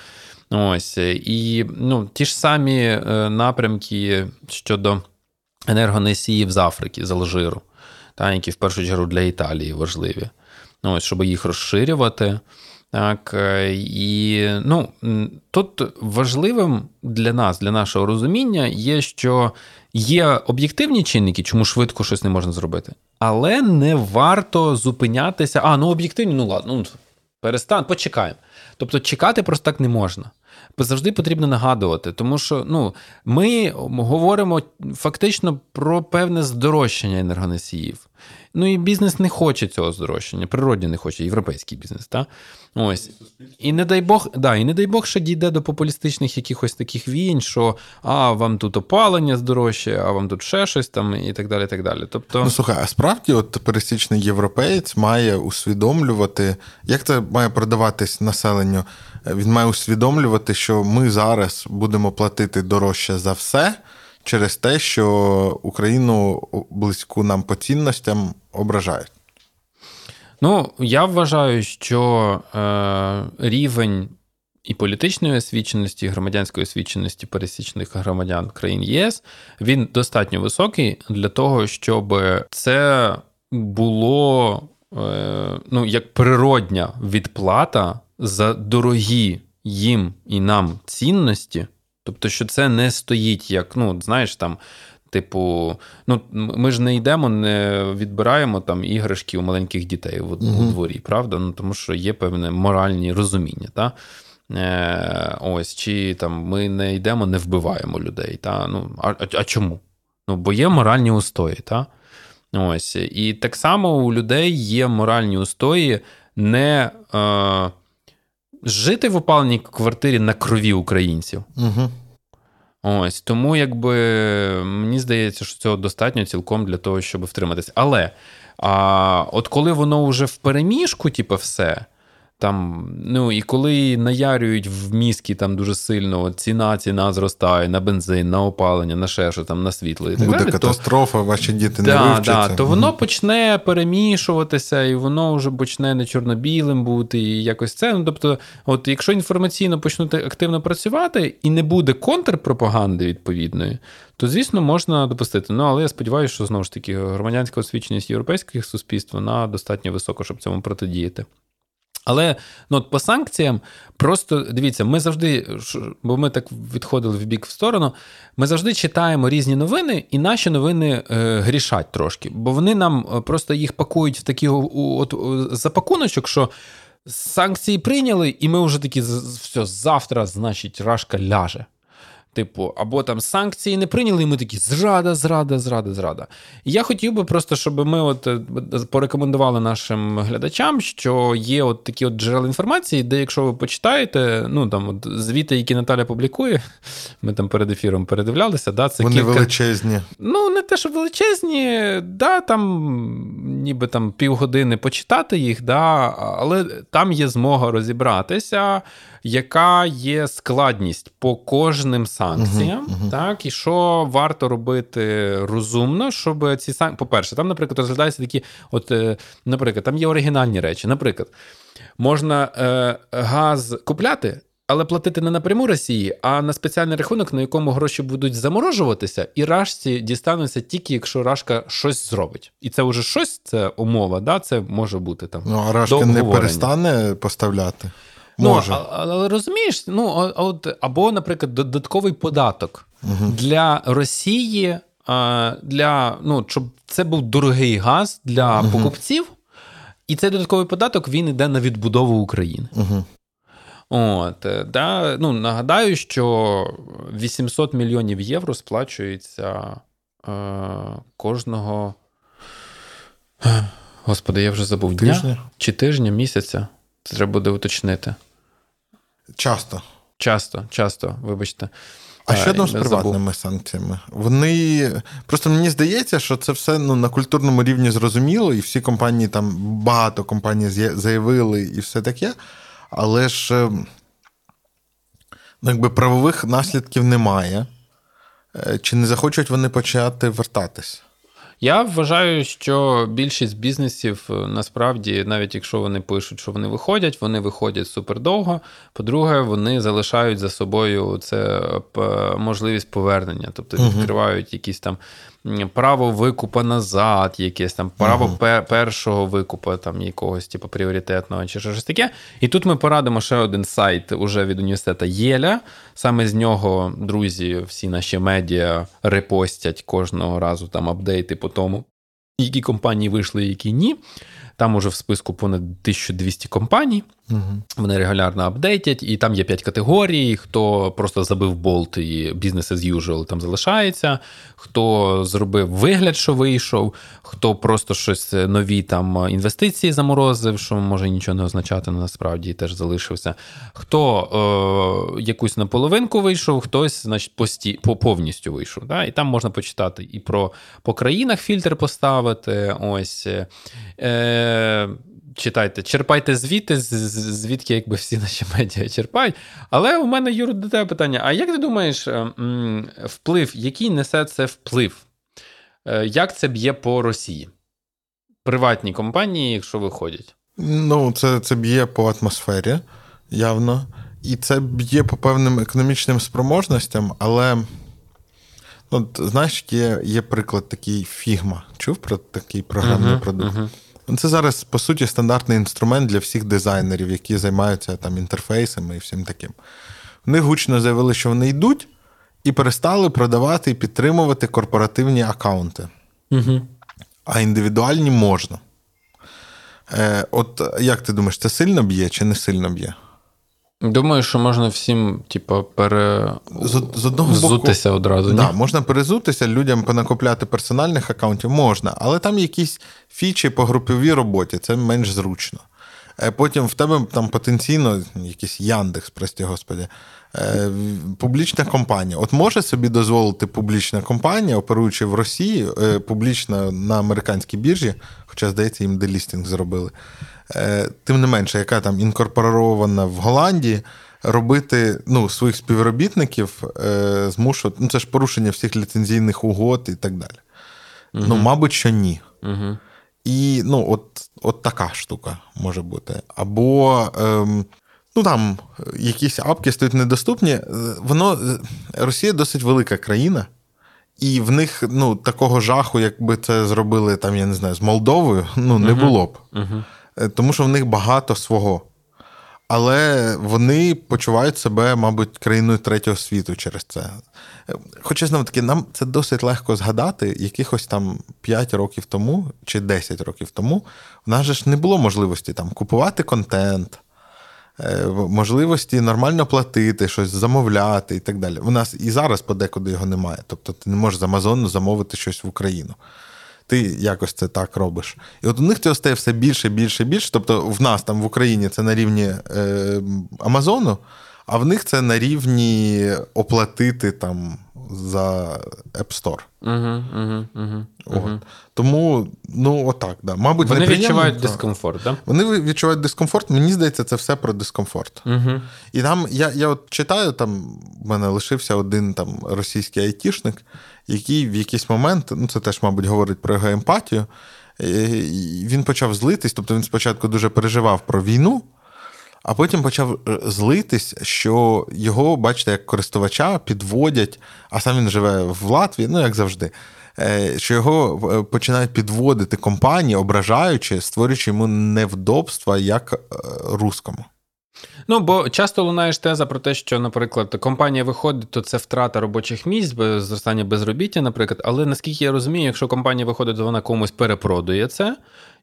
Ось і ну, ті ж самі е, напрямки щодо енергоносіїв з Африки, з Алжиру, та, які в першу чергу для Італії важливі. Ну, ось, Щоб їх розширювати. Так, е, І ну, тут важливим для нас, для нашого розуміння, є, що є об'єктивні чинники, чому швидко щось не можна зробити. Але не варто зупинятися. А, ну об'єктивні, ну ладно, ну, перестань, почекаємо. Тобто, чекати просто так не можна завжди потрібно нагадувати, тому що ну, ми говоримо фактично про певне здорожчання енергоносіїв. Ну і бізнес не хоче цього здорожчання, природні не хоче, європейський бізнес. Та? Ось. І не дай Бог, да, і не дай Бог, що дійде до популістичних якихось таких війн, що а вам тут опалення здорожчає, а вам тут ще щось там, і так далі. так далі. Тобто... Ну слухай, а справді, от пересічний європеєць має усвідомлювати, як це має продаватись населенню? Він має усвідомлювати, що ми зараз будемо платити дорожче за все через те, що Україну близьку нам по цінностям ображають. Ну, я вважаю, що е, рівень і політичної освіченості, і громадянської освіченості пересічних громадян країн ЄС він достатньо високий для того, щоб це було е, ну, як природня відплата за дорогі їм і нам цінності. Тобто, що це не стоїть як, ну, знаєш, там Типу, ну ми ж не йдемо, не відбираємо там іграшки у маленьких дітей в uh дворі, правда? Ну тому що є певне моральні розуміння. Та? Е, Ось, чи там ми не йдемо, не вбиваємо людей. Та? Ну, А а чому? Ну, Бо є моральні устої. Та? Ось. І так само у людей є моральні устої не е, жити в опаленій квартирі на крові українців. Угу. Ось тому, якби мені здається, що цього достатньо цілком для того, щоб втриматися. Але а, от коли воно вже в переміжку, типу, все. Там, ну і коли наярюють в мізки там дуже сильно ціна, ціна зростає на бензин, на опалення, на що там, на світло і так Буде далі. катастрофа, то, ваші діти да, не вивчаться. Да, То воно почне перемішуватися, і воно вже почне не чорно-білим бути, і якось це. Ну, Тобто, от якщо інформаційно почнути активно працювати і не буде контрпропаганди відповідної, то звісно можна допустити. Ну але я сподіваюся, що знову ж таки громадянська освіченість європейських суспільств вона достатньо висока, щоб цьому протидіяти. Але ну, от по санкціям, просто дивіться, ми завжди, бо ми так відходили в бік в сторону, ми завжди читаємо різні новини, і наші новини е, грішать трошки, бо вони нам е, просто їх пакують в такі от, запакуночок, що санкції прийняли, і ми вже такі все, завтра, значить, рашка ляже. Типу, або там санкції не прийняли, і ми такі зрада, зрада, зрада, зрада. І я хотів би просто, щоб ми от е, порекомендували нашим глядачам, що є от такі от джерела інформації, де, якщо ви почитаєте, ну там от звіти, які Наталя публікує, *laughs* ми там перед ефіром передивлялися. да, це Вони кілька... величезні. Ну, не те, що величезні, да, там ніби там півгодини почитати їх, да, але там є змога розібратися яка є складність по кожним санкціям, uh-huh, uh-huh. так, і що варто робити розумно, щоб ці санкції. По-перше, там, наприклад, розглядаються такі, от, е, наприклад, там є оригінальні речі. Наприклад, можна е, газ купляти. Але платити не напряму Росії, а на спеціальний рахунок, на якому гроші будуть заморожуватися, і рашці дістануться тільки, якщо рашка щось зробить. І це вже щось, це умова, да? це може бути там. Ну, а рашка не перестане поставляти. Ну, Може. Ну, але розумієш, ну от або, наприклад, додатковий податок угу. для Росії, для ну, щоб це був дорогий газ для угу. покупців, і цей додатковий податок він йде на відбудову України. Угу. От, е, да, ну, Нагадаю, що 800 мільйонів євро сплачується е, кожного Господи, я вже забув Тижня? дня чи тижня, місяця. Це треба буде уточнити. Часто. Часто, часто, вибачте. А Е, що там з забув. приватними санкціями? Вони просто мені здається, що це все ну, на культурному рівні зрозуміло, і всі компанії там багато компаній заявили і все таке. Але ж е, ну, якби правових наслідків немає. Е, Чи не захочуть вони почати вертатись? Я вважаю, що більшість бізнесів е, насправді, навіть якщо вони пишуть, що вони виходять, вони виходять супердовго. По-друге, вони залишають за собою це можливість повернення, тобто відкривають якісь там право викупа назад, якесь там право пе- першого викупа, там якогось типу пріоритетного чи щось таке. І тут ми порадимо ще один сайт уже від університету Єля. Саме з нього друзі, всі наші медіа репостять кожного разу там апдейти по тому, які компанії вийшли, які ні. Там уже в списку понад 1200 компаній. Угу. Вони регулярно апдейтять, і там є 5 категорій: хто просто забив болт і бізнес as usual там залишається, хто зробив вигляд, що вийшов, хто просто щось нові там інвестиції заморозив, що може нічого не означати, але насправді теж залишився. Хто е, якусь наполовинку вийшов, хтось, значить, пості, по повністю вийшов. Да? І там можна почитати і про по країнах фільтр поставити. Ось. Е, читайте, черпайте звідти, з- з- звідки якби всі наші *laughs* медіа черпають. Але у мене, Юр, до тебе питання: а як ти думаєш, е, вплив, який несе це вплив? Е, Як це б'є по Росії? Приватні компанії, якщо виходять. Ну, це, це б'є по атмосфері, явно. І це б'є по певним економічним спроможностям, але. ну, знаєш, є, є приклад такий Figma. Чув про такий програмний Мгм, продукт? мгм. Це зараз, по суті, стандартний інструмент для всіх дизайнерів, які займаються там інтерфейсами і всім таким. Вони гучно заявили, що вони йдуть, і перестали продавати і підтримувати корпоративні аккаунти. Угу. А індивідуальні можна. Е, От як ти думаєш, це сильно б'є чи не сильно б'є? Думаю, що можна всім, типу, пере... З, з одного боку, зутися одразу. да, ні? можна перезутися, людям понакопляти персональних акаунтів можна, але там якісь фічі по груповій роботі, це менш зручно. Е, Потім в тебе там потенційно якийсь Яндекс, прості господи, е, публічна компанія. От може собі дозволити публічна компанія, оперуючи в Росії, е, публічна на американській біржі, хоча, здається, їм делістинг зробили. Е, Тим не менше, яка там інкорпорована в Голландії, робити ну, своїх співробітників е, змушувати. Ну, це ж порушення всіх ліцензійних угод і так далі. Ну, мабуть, що ні. Угу. І ну, от, от така штука може бути. Або ем, ну там якісь апки стають недоступні. Е, Воно Росія досить велика країна, і в них ну, такого жаху, якби це зробили там, я не знаю, з Молдовою, ну не було б. Угу. Е, Тому що в них багато свого. Але вони почувають себе, мабуть, країною третього світу через це. Е, Хоча знову таки, нам це досить легко згадати, якихось там 5 років тому чи 10 років тому в нас же ж не було можливості там купувати контент, е, можливості нормально платити, щось замовляти і так далі. У нас і зараз подекуди його немає. Тобто ти не можеш з Амазону замовити щось в Україну. Ти якось це так робиш. І от у них цього стає все більше, більше, більше. Тобто, в нас там в Україні це на рівні е, Амазону, а в них це на рівні оплатити там за App Store. Угу, угу, угу, От. Тому, ну, отак, да. Мабуть, Вони відчувають дискомфорт, так? Вони відчувають дискомфорт. Мені здається, це все про дискомфорт. І там я, я от читаю, там в мене лишився один там російський айтішник, який в якийсь момент, ну це теж, мабуть, говорить про його емпатію. е, Він почав злитись, тобто він спочатку дуже переживав про війну, а потім почав е, злитись, що його, бачите, як користувача підводять, а сам він живе в Латвії, ну як завжди. е, Що його починають підводити компанії, ображаючи, створюючи йому невдобства як рускому. Ну, бо часто лунає ж теза про те, що, наприклад, компанія виходить, то це втрата робочих місць, зростання безробіття, наприклад. Але наскільки я розумію, якщо компанія виходить, то вона комусь перепродує це,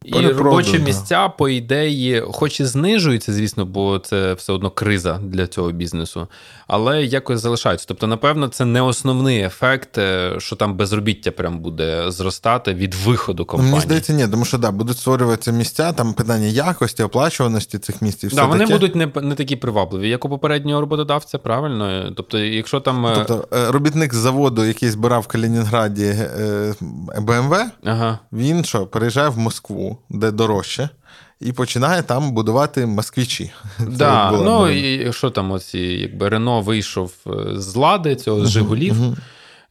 І робочі місця, по ідеї, хоч і знижуються, звісно, бо це все одно криза для цього бізнесу, але якось залишаються. Тобто, напевно, це не основний ефект, е, що там безробіття прям буде зростати від виходу компанії. Мені здається, ні, тому що да, будуть створюватися місця, там питання якості, оплачуваності цих місць. і все да, Вони таке. будуть не не такі привабливі, як у попереднього роботодавця, правильно? Тобто, якщо там. Е, тобто, е, робітник з заводу, який збирав в Калінінграді БМВ, ага. він що, переїжджає в Москву, де дорожче. І починає там будувати москвічі. *laughs* Да, ну і що там, оці, якби Рено вийшов з лади цього з Жигулів.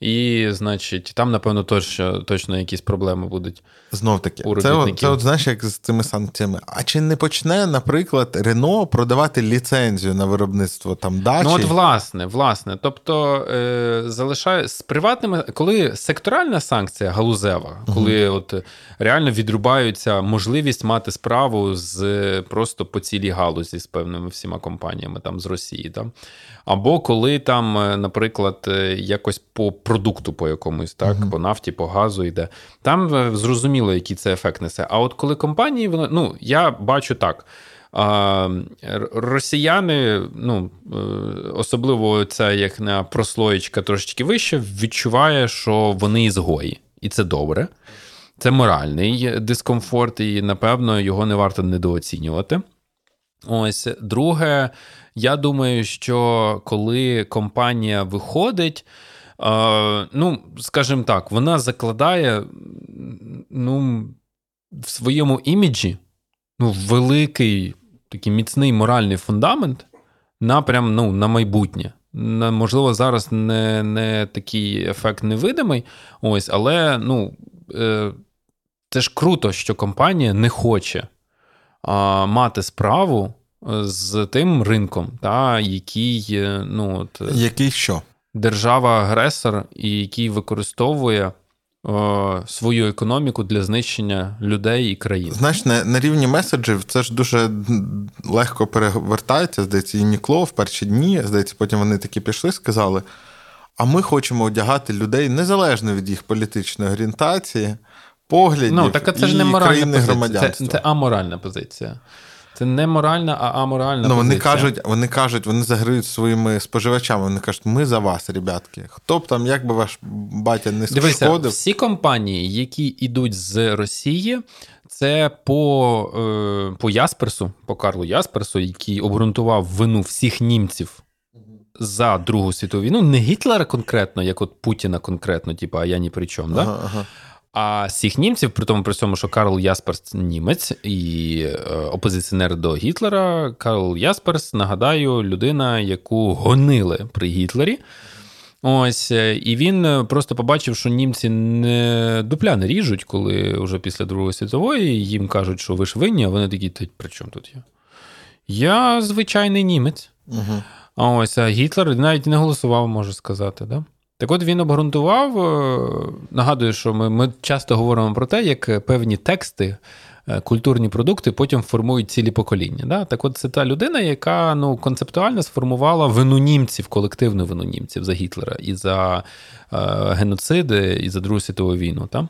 І, значить, там, напевно, точно точно якісь проблеми будуть. Знов таки, у це, от, це от знаєш, як з цими санкціями. А чи не почне, наприклад, Рено продавати ліцензію на виробництво там дачі? Ну, от, власне, власне. Тобто е, залишає з приватними, коли секторальна санкція галузева, коли угу. от реально відрубаються можливість мати справу з просто по цілій галузі з певними всіма компаніями там з Росії. Там. Або коли там, е, наприклад, е, якось по продукту по якомусь, так, uh-huh. по нафті, по газу йде. Там е, зрозуміло, який це ефект несе. А от коли компанії, воно, ну, я бачу так. А, Росіяни, ну, особливо ця як на прослоєчка трошечки вище, відчуває, що вони ізгої. І це добре. Це моральний дискомфорт, і, напевно, його не варто недооцінювати. Ось друге, я думаю, що коли компанія виходить, е, ну, скажімо так, вона закладає ну, в своєму іміджі ну, великий такий міцний моральний фундамент на прям, ну, на майбутнє. Можливо, зараз не не такий ефект невидимий, ось, але ну, е, це ж круто, що компанія не хоче а, мати справу з тим ринком, та, який е, ну, от, який що? держава-агресор, і який використовує о, свою економіку для знищення людей і країн. Знаєш, на, на рівні меседжів це ж дуже легко перевертається. Здається, і Нікло в перші дні, здається, потім вони такі пішли, сказали. А ми хочемо одягати людей незалежно від їх політичної орієнтації, поглядів ну, так, це і ж не країни громадянства. Це, це аморальна позиція. Це не моральна, а аморальна. Ну, вони кажуть, вони кажуть, вони заграють своїми споживачами. Вони кажуть, ми за вас, ребятки. Хто б там, як би ваш батя не Дивися, шкодив. всі компанії, які йдуть з Росії, це по е, по Ясперсу, по Карлу Ясперсу, який обґрунтував вину всіх німців. За Другу світову війну, не Гітлера конкретно, як от Путіна конкретно, типу, а я ні при чому. Ага, да? ага. А всіх німців, при тому при цьому, що Карл Ясперс німець і е, опозиціонер до Гітлера, Карл Ясперс, нагадаю, людина, яку гонили при Гітлері. Ось, е, і він просто побачив, що німці не дупля не ріжуть, коли вже після Другої світової їм кажуть, що ви ж винні, а вони такі, при чому тут я? Я звичайний німець. Угу. Ось а Гітлер навіть не голосував, можу сказати. Да? Так от він обґрунтував. Е, нагадую, що ми, ми часто говоримо про те, як певні тексти. Е, культурні продукти потім формують цілі покоління. Да? Так от це та людина, яка ну, концептуально сформувала вину німців, колективну вину німців за Гітлера і за е, геноциди, і за Другу світову війну. Та?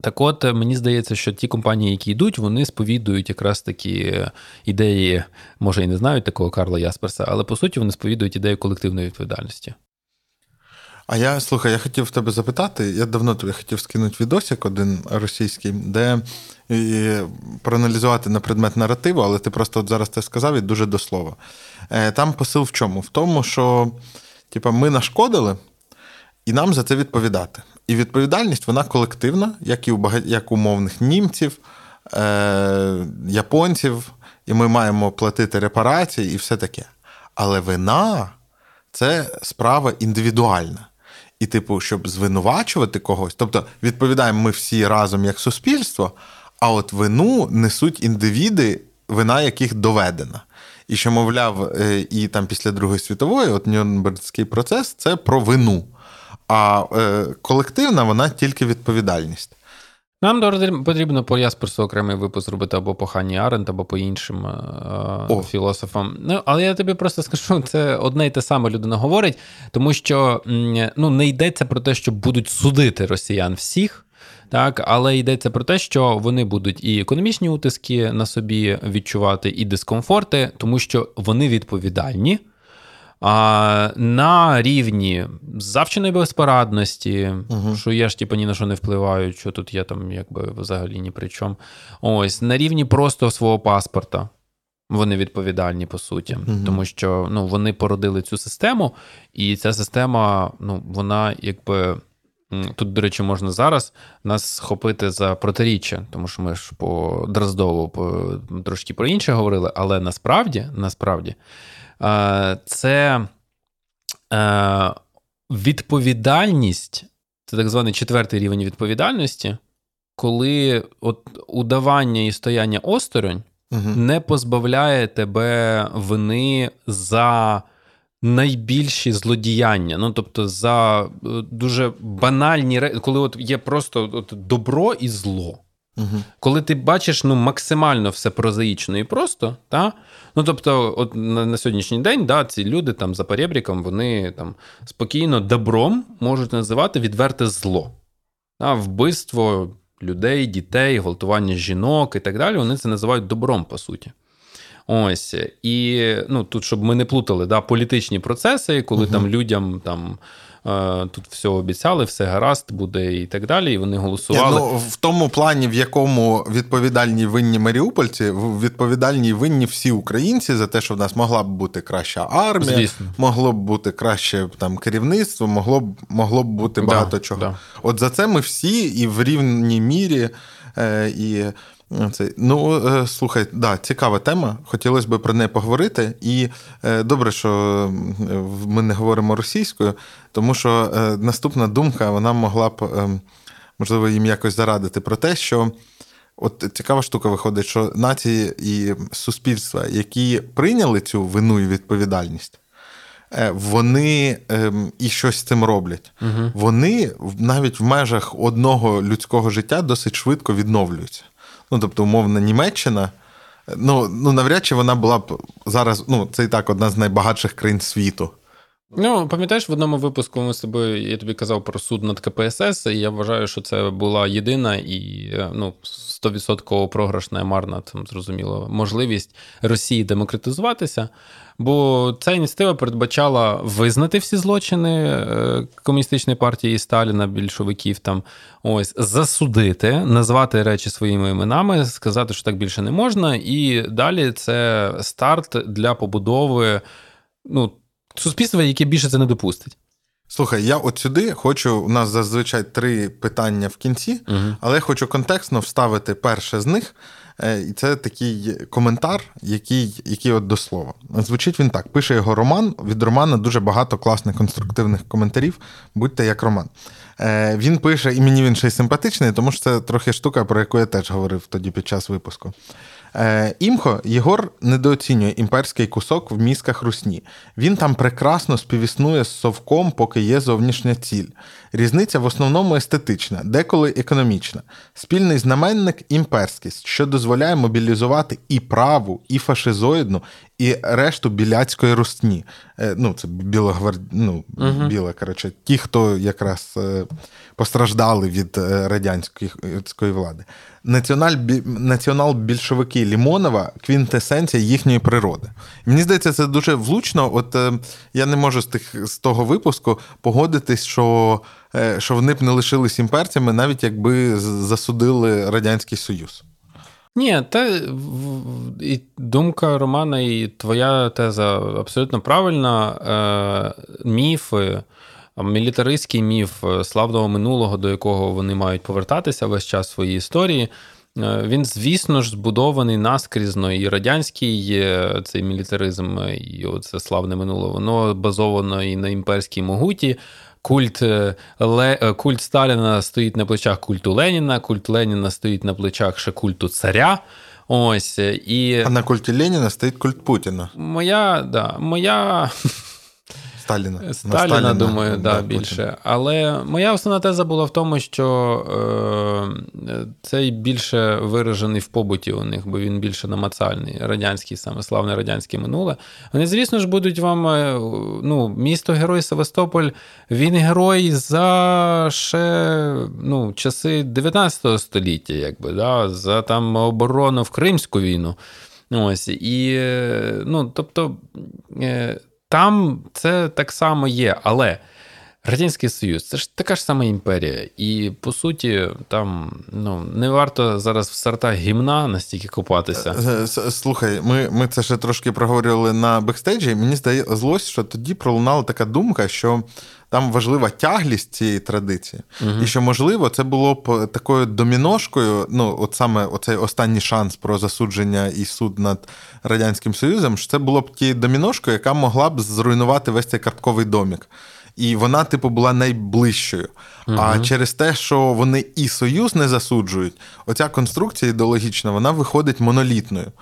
Так от, мені здається, що ті компанії, які йдуть, вони сповідують якраз такі ідеї, може і не знають такого Карла Ясперса, але по суті вони сповідують ідею колективної відповідальності. А я слухай, я хотів в тебе запитати. Я давно тобі хотів скинути відосик один російський, де і, проаналізувати на предмет наративу, але ти просто от зараз це сказав і дуже до слова. Е, там посил в чому? В тому, що типу, ми нашкодили, і нам за це відповідати. І відповідальність вона колективна, як і у багать... як у мовних німців, е... японців, і ми маємо платити репарації і все таке. Але вина це справа індивідуальна. І, типу, щоб звинувачувати когось, тобто відповідаємо ми всі разом як суспільство, а от вину несуть індивіди, вина яких доведена. І що, мовляв, е, і там після Другої світової, от Нюрнбергський процес це про вину. А е, колективна вона тільки відповідальність. Нам потрібно по Ясперсу окремий випуск зробити або по Хані Арент, або по іншим е- філософам. Ну, Але я тобі просто скажу, *laughs* це одне й те саме людина говорить, тому що ну, не йдеться про те, що будуть судити росіян всіх. Так, але йдеться про те, що вони будуть і економічні утиски на собі відчувати, і дискомфорти, тому що вони відповідальні. А на рівні завченої безпорадності, угу. що я ж типу, ні на що не впливаю, що тут я там якби взагалі ні при чому. Ось на рівні просто свого паспорта. Вони відповідальні по суті, угу. тому що ну, вони породили цю систему, і ця система, ну, вона якби. Тут, до речі, можна зараз нас схопити за протиріччя, тому що ми ж по Дроздову по, трошки про інше говорили, але насправді, насправді, це е, відповідальність, це так званий четвертий рівень відповідальності, коли от удавання і стояння осторонь угу. не позбавляє тебе вини за. Найбільші злодіяння, ну тобто за е, дуже банальні речі, коли от є просто от добро і зло. Угу. Коли ти бачиш ну, максимально все прозаїчно і просто, та? ну тобто, от на, на сьогоднішній день да, ці люди там за перебріком, вони там спокійно добром можуть називати відверте зло. Та? Вбивство людей, дітей, гвалтування жінок і так далі, вони це називають добром, по суті. Ось. І ну, тут, щоб ми не плутали да, політичні процеси, коли угу. там людям там. Е, тут все обіцяли, все гаразд буде і так далі. І вони голосували. Ну, В тому плані, в якому відповідальні винні маріупольці, відповідальні винні всі українці за те, що в нас могла б бути краща армія, Звісно. могло б бути краще там керівництво, могло б могло б бути багато да, чого. Да. От за це ми всі і в рівній мірі. Е, і Ну, е, слухай, да, цікава тема. Хотілося б про неї поговорити. І е, добре, що ми не говоримо російською, тому що е, наступна думка вона могла б, можливо, їм якось зарадити про те, що от цікава штука виходить, що нації і суспільства, які прийняли цю вину і відповідальність. Вони ем, і щось з цим роблять. Угу. Вони навіть в межах одного людського життя досить швидко відновлюються. Ну, тобто, умовна Німеччина. Ну, ну навряд чи вона була б зараз. Ну, це і так одна з найбагатших країн світу. Ну, пам'ятаєш, в одному випуску ми з тобою, я тобі казав про суд над КПСС, і я вважаю, що це була єдина і ну, 100% програшна марна, там зрозуміло, можливість Росії демократизуватися. Бо ця ініціатива передбачала визнати всі злочини е, комуністичної партії Сталіна, більшовиків там ось засудити, назвати речі своїми іменами, сказати, що так більше не можна, і далі це старт для побудови ну, суспільства, яке більше це не допустить. Слухай, я от сюди хочу. У нас зазвичай три питання в кінці, угу. але я хочу контекстно вставити перше з них. Е, і це такий коментар, який який от до слова. Звучить він так: пише його Роман. Від Романа дуже багато класних конструктивних коментарів. Будьте як Роман. Е, він пише, і мені він ще й симпатичний, тому що це трохи штука, про яку я теж говорив тоді під час випуску. Е, Імхо Єгор недооцінює імперський кусок в мізках русні. Він там прекрасно співіснує з совком, поки є зовнішня ціль. Різниця в основному естетична, деколи економічна. Спільний знаменник імперськість, що дозволяє мобілізувати і праву, і фашизоїдну, і решту біляцької русні. Е, ну, це білогвар... ну, угу. біле, коротше, ті, хто якраз е, постраждали від радянської влади національ, націонал-більшовики Лімонова квінтесенція їхньої природи. Мені здається, це дуже влучно. От е, я не можу з тих з того випуску погодитись, що е, що вони б не лишились імперцями, навіть якби засудили Радянський Союз. Ні, та і думка Романа, і твоя теза абсолютно правильна. Е, Міфи мілітаристський міф е, славного минулого, до якого вони мають повертатися весь час своїй історії. Е, він, звісно ж, збудований наскрізно, і радянський цей мілітаризм, і оце славне минуле, воно базовано і на імперській могуті. Культ е, культ Сталіна стоїть на плечах культу Леніна, культ Леніна стоїть на плечах ще культу царя. Ось, і... А на культі Леніна стоїть культ Путіна. Моя, да, моя Сталіна. Сталіна, Сталіна думаю, да, більше. Але моя основна теза була в тому, що е, цей більше виражений в побуті у них, бо він більше намацальний, радянський, саме славне радянське минуле. Вони, звісно ж, будуть вам. Е, ну, Місто Герой Севастополь, він герой за ще ну, часи 19 століття, якби, да, за там оборону в Кримську війну. Ось, і, е, ну, тобто, е, там це так само є, але Радянський Союз це ж така ж сама імперія. І по суті, там ну, не варто зараз в сортах гімна настільки купатися. Е, слухай, ми ми це ще трошки проговорювали на бекстейджі. Мені здалося, що тоді пролунала така думка, що там важлива тяглість цієї традиції, угу. і що, можливо, це було б такою доміношкою. Ну, от саме оцей останній шанс про засудження і суд над Радянським Союзом, що це було б тією доміношкою, яка могла б зруйнувати весь цей картковий домік. І вона, типу, була найближчою. Угу. А через те, що вони і союз не засуджують, оця конструкція ідеологічна вона виходить монолітною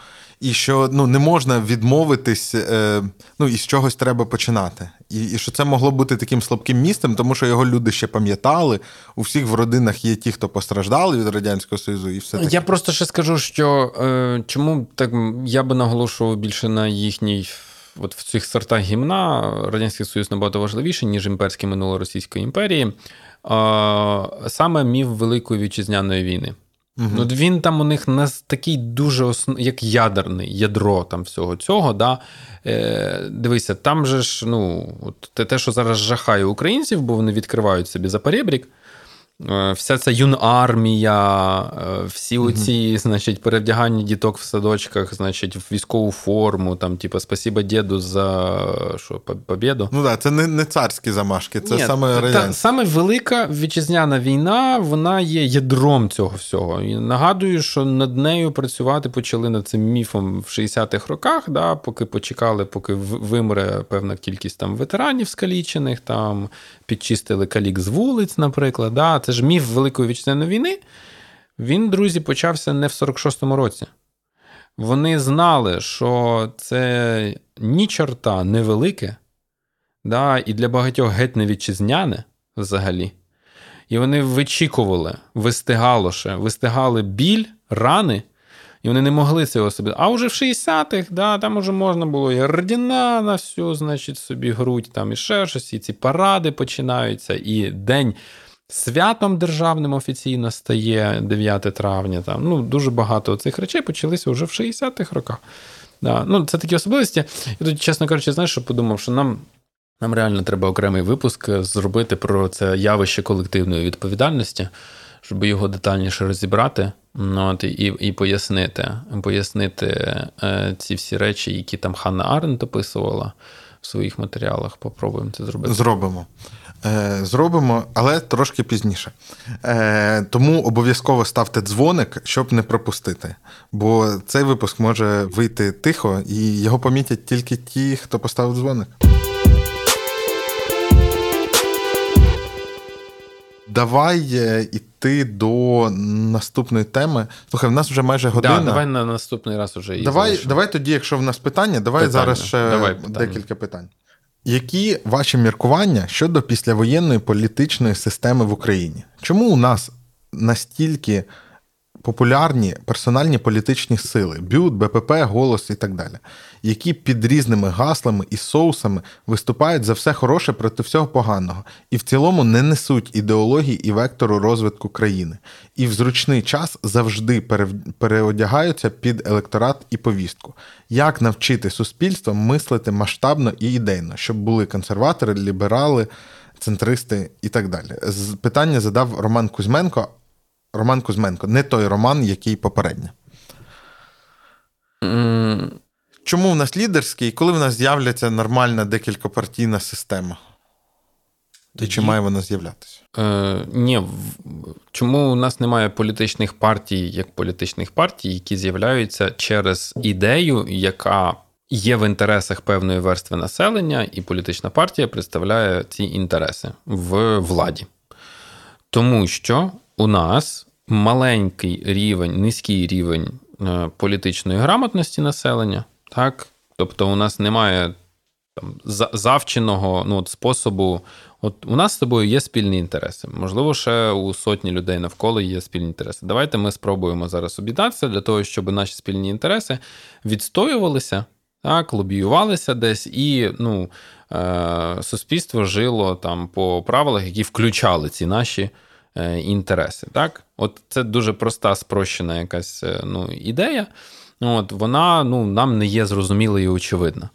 і що ну не можна відмовитись, е, ну і з чогось треба починати. І і що це могло бути таким слабким містом, тому що його люди ще пам'ятали. У всіх в родинах є ті, хто постраждали від радянського союзу, і все таке. я просто ще скажу, що е, чому так я би наголошував більше на їхній. От в цих сортах гімна Радянський Союз набагато важливіший, ніж імперське минуле Російської імперії, саме міф Великої вітчизняної війни. Угу. Ну, Він там у них не такий дуже основ... як ядерний ядро там всього цього. Да? Е, Дивися, там же ж ну, от те, що зараз жахає українців, бо вони відкривають собі за перебрік. Вся ця юнармія, е, всі оці, значить, перевдягання діток в садочках, значить, в військову форму, там, типу, спасіба діду за що, побіду. Ну так, це не не царські замашки, це Ні, саме радянські. Саме велика вітчизняна війна, вона є ядром цього всього. І нагадую, що над нею працювати почали над цим міфом в 60-х роках, да, поки почекали, поки вимре певна кількість там ветеранів скалічених, там підчистили калік з вулиць, наприклад. Да? Це ж міф Великої вітчизняної війни. Він, друзі, почався не в 46-му році. Вони знали, що це ні чорта невелике, да, і для багатьох геть не вітчизняне взагалі. І вони вичікували, вистигало ще, вистигали біль, рани, і вони не могли цього собі. А вже в 60-х, да, там уже можна було і ордіна на всю, значить, собі грудь, там і ще щось, і ці паради починаються, і день святом державним офіційно стає 9 травня. Там, ну, Дуже багато цих речей почалися вже в 60-х роках. Да. Ну, Це такі особливості. І тут, чесно кажучи, знаєш, що подумав, що нам. Нам реально треба окремий випуск зробити про це явище колективної відповідальності щоб його детальніше розібрати ну, от, і і пояснити пояснити е, ці всі речі, які там Ханна Арент описувала в своїх матеріалах. Попробуємо це зробити. Зробимо. Е, Зробимо, але трошки пізніше. Е, Тому обов'язково ставте дзвоник, щоб не пропустити. Бо цей випуск може вийти тихо, і його помітять тільки ті, хто поставив дзвоник. Давай е, іти до наступної теми. Слухай, в нас вже майже година. Да, Давай на наступний раз уже її Давай давай тоді, якщо в нас питання, давай питання. зараз ще давай декілька питань. Які ваші міркування щодо післявоєнної політичної системи в Україні? Чому у нас настільки популярні персональні політичні сили, бют, БПП, голос і так далі, які під різними гаслами і соусами виступають за все хороше проти всього поганого, і в цілому не несуть ідеології і вектору розвитку країни, і в зручний час завжди переодягаються під електорат і повістку. Як навчити суспільство мислити масштабно і ідейно, щоб були консерватори, ліберали. Центристи і так далі. Питання задав Роман Кузьменко, Роман Кузьменко, не той роман, який попередньо. Mm. Чому в нас лідерський, коли в нас з'являться нормальна декількопартійна система? І чи має вона з'являтися? Е, Ні. Чому у нас немає політичних партій як політичних партій, які з'являються через ідею, яка є в інтересах певної верстви населення, і політична партія представляє ці інтереси в владі? Тому що у нас маленький рівень, низький рівень е, політичної грамотності населення, так? Тобто, у нас немає там завченого ну, от, способу. От у нас з тобою є спільні інтереси. Можливо, ще у сотні людей навколо є спільні інтереси. Давайте ми спробуємо зараз об'єднатися для того, щоб наші спільні інтереси відстоювалися, так, лобіювалися десь, і ну, е, суспільство жило там по правилах, які включали ці наші інтереси. Так? От Це дуже проста, спрощена якась е, ну, ідея. От, Вона ну, нам не є зрозумілою і очевидна.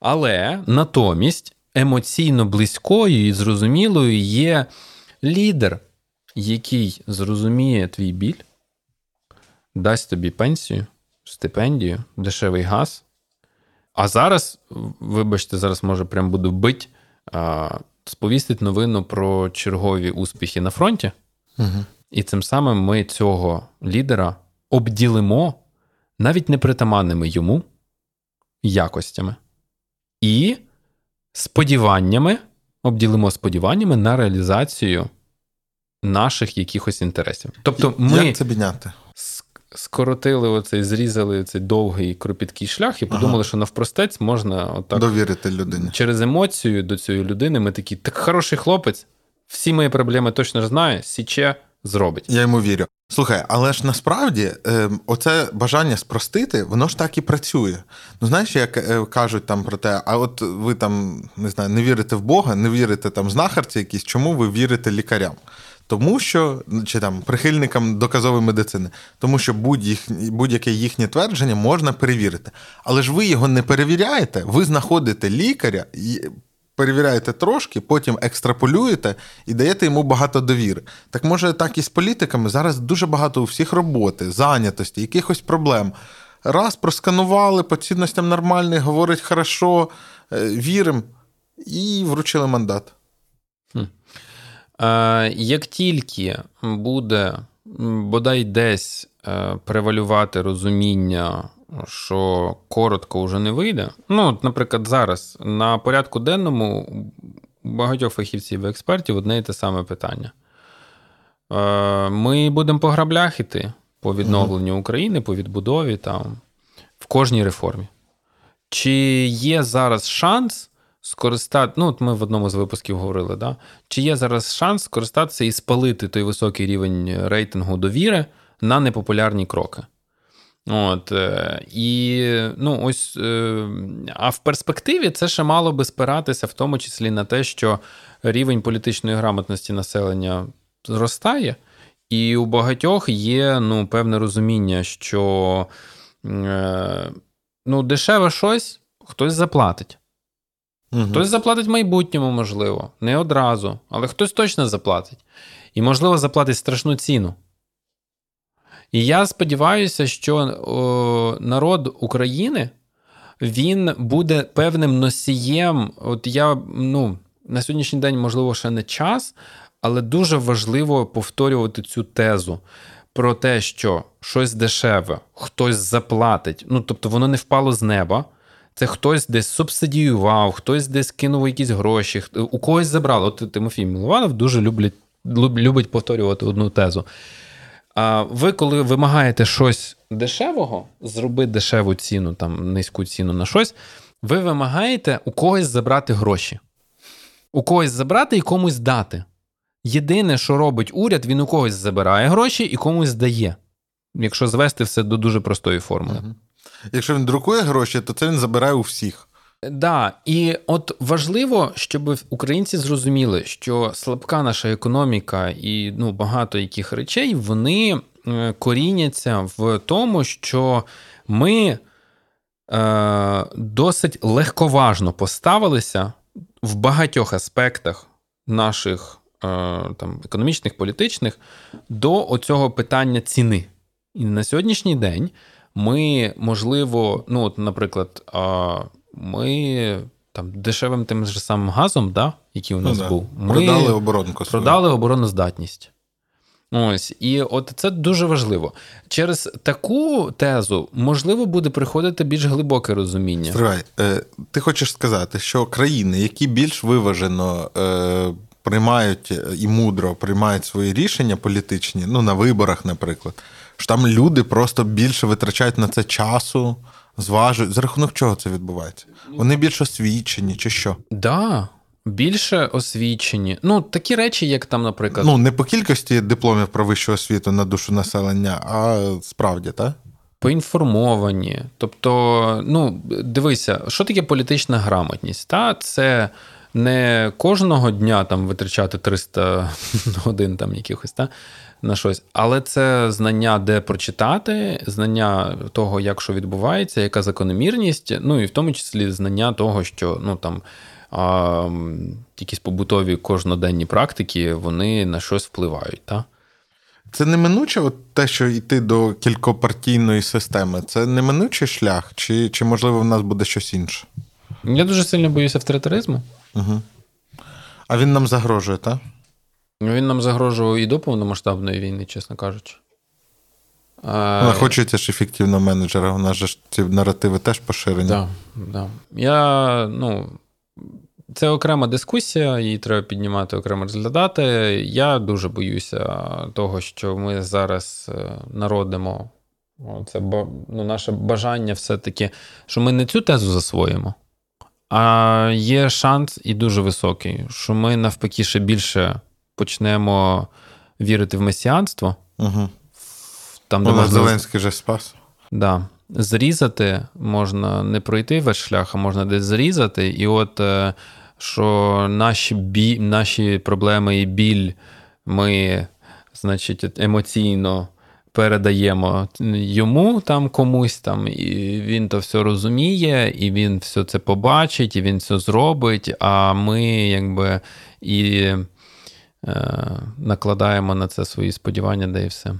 Але натомість емоційно близькою і зрозумілою є лідер, який зрозуміє твій біль, дасть тобі пенсію, стипендію, дешевий газ. А зараз, вибачте, зараз може прям буду бить, сповістить новину про чергові успіхи на фронті. Угу. І цим самим ми цього лідера обділимо навіть непритаманними йому якостями. І сподіваннями, обділимо сподіваннями на реалізацію наших якихось інтересів. Тобто, ми Як це підняти? Скоротили оцей, зрізали цей довгий кропіткий шлях і подумали, ага. що навпростець можна отак довірити людині через емоцію до цієї людини. Ми такі, так хороший хлопець, всі мої проблеми точно знає, січе зробить. Я йому вірю. Слухай, але ж насправді е, оце бажання спростити, воно ж так і працює. Ну знаєш, як е, кажуть там про те, а от ви там не знаю, не вірите в Бога, не вірите там знахарці якісь, чому ви вірите лікарям? Тому що чи там прихильникам доказової медицини, тому що будь-яке їхнє твердження можна перевірити. Але ж ви його не перевіряєте, ви знаходите лікаря, перевіряєте трошки, потім екстраполюєте і даєте йому багато довіри. Так може, так і з політиками зараз дуже багато у всіх роботи, зайнятості, якихось проблем. Раз просканували, по цінностям нормальний, говорить хорошо, е, віримо і вручили мандат. Хм. Е, Як тільки буде бодай десь е, превалювати розуміння що коротко вже не вийде. Ну, от, наприклад, зараз на порядку денному багатьох фахівців і експертів одне і те саме питання. Е, ми будемо по граблях іти по відновленню України, по відбудові там, в кожній реформі. Чи є зараз шанс скористати, ну, от ми в одному з випусків говорили, да? чи є зараз шанс скористатися і спалити той високий рівень рейтингу довіри на непопулярні кроки? От, е, І ну, ось, е, а в перспективі це ще мало би спиратися, в тому числі на те, що рівень політичної грамотності населення зростає, і у багатьох є ну, певне розуміння, що е, ну, дешеве щось хтось заплатить. Угу. Хтось заплатить в майбутньому, можливо, не одразу, але хтось точно заплатить. І, можливо, заплатить страшну ціну. І я сподіваюся, що о, народ України він буде певним носієм. От я ну, на сьогоднішній день, можливо, ще не час, але дуже важливо повторювати цю тезу. Про те, що щось дешеве, хтось заплатить, ну тобто воно не впало з неба, це хтось десь субсидіював, хтось десь кинув якісь гроші, у когось забрали. От Тимофій Милованов дуже люблять, любить повторювати одну тезу. А ви, коли вимагаєте щось дешевого, зробити дешеву ціну, там низьку ціну на щось, ви вимагаєте у когось забрати гроші. У когось забрати і комусь дати. Єдине, що робить уряд, він у когось забирає гроші і комусь дає. Якщо звести все до дуже простої формули. Угу. Якщо він друкує гроші, то це він забирає у всіх. Да, і от важливо, щоб українці зрозуміли, що слабка наша економіка і ну, багато яких речей вони е, коріняться в тому, що ми е, досить легковажно поставилися в багатьох аспектах наших е, там, економічних, політичних до оцього питання ціни. І на сьогоднішній день ми, можливо, ну, от, наприклад, ми там дешевим тим же самим газом, да, який у нас ну, був, ми продали оборонку. Продали обороноздатність. Ось, і от це дуже важливо. Через таку тезу можливо буде приходити більш глибоке розуміння. Стривай, е, ти хочеш сказати, що країни, які більш виважено е, приймають і мудро приймають свої рішення політичні, ну на виборах, наприклад, що там люди просто більше витрачають на це часу, зважують. За рахунок чого це відбувається? Вони більш освічені чи що? Да. Більше освічені. Ну, такі речі, як там, наприклад. Ну, не по кількості дипломів про вищу освіту на душу населення, а справді, так? Поінформовані. Тобто, ну, дивися, що таке політична грамотність? Та? Це не кожного дня там витрачати 300 *laughs* годин там якихось та, на щось, але це знання, де прочитати, знання того, як що відбувається, яка закономірність, ну і в тому числі знання того, що ну там. А якісь побутові кожноденні практики, вони на щось впливають, так? Це неминуче от те, що йти до кількопартійної системи, це неминучий шлях, чи, чи можливо в нас буде щось інше? Я дуже сильно боюся авторитаризму. Угу. А він нам загрожує, так? Він нам загрожував і до повномасштабної війни, чесно кажучи. А... Ну, хочеться ж ефективного менеджера, у нас же ж ці наративи теж поширені. Так, да, да. Я, ну, це окрема дискусія, її треба піднімати, окремо розглядати. Я дуже боюся того, що ми зараз е, народимо. Це ну, наше бажання все-таки, що ми не цю тезу засвоїмо, а є шанс і дуже високий, що ми навпаки ще більше почнемо вірити в месіанство. Угу. Там, де можна... Зеленський же спас. Да. Зрізати можна не пройти весь шлях, а можна десь зрізати. І от е, що наші бі... наші проблеми і біль ми, значить, емоційно передаємо йому там комусь, там, і він то все розуміє, і він все це побачить, і він все зробить. А ми якби і накладаємо на це свої сподівання, де і все.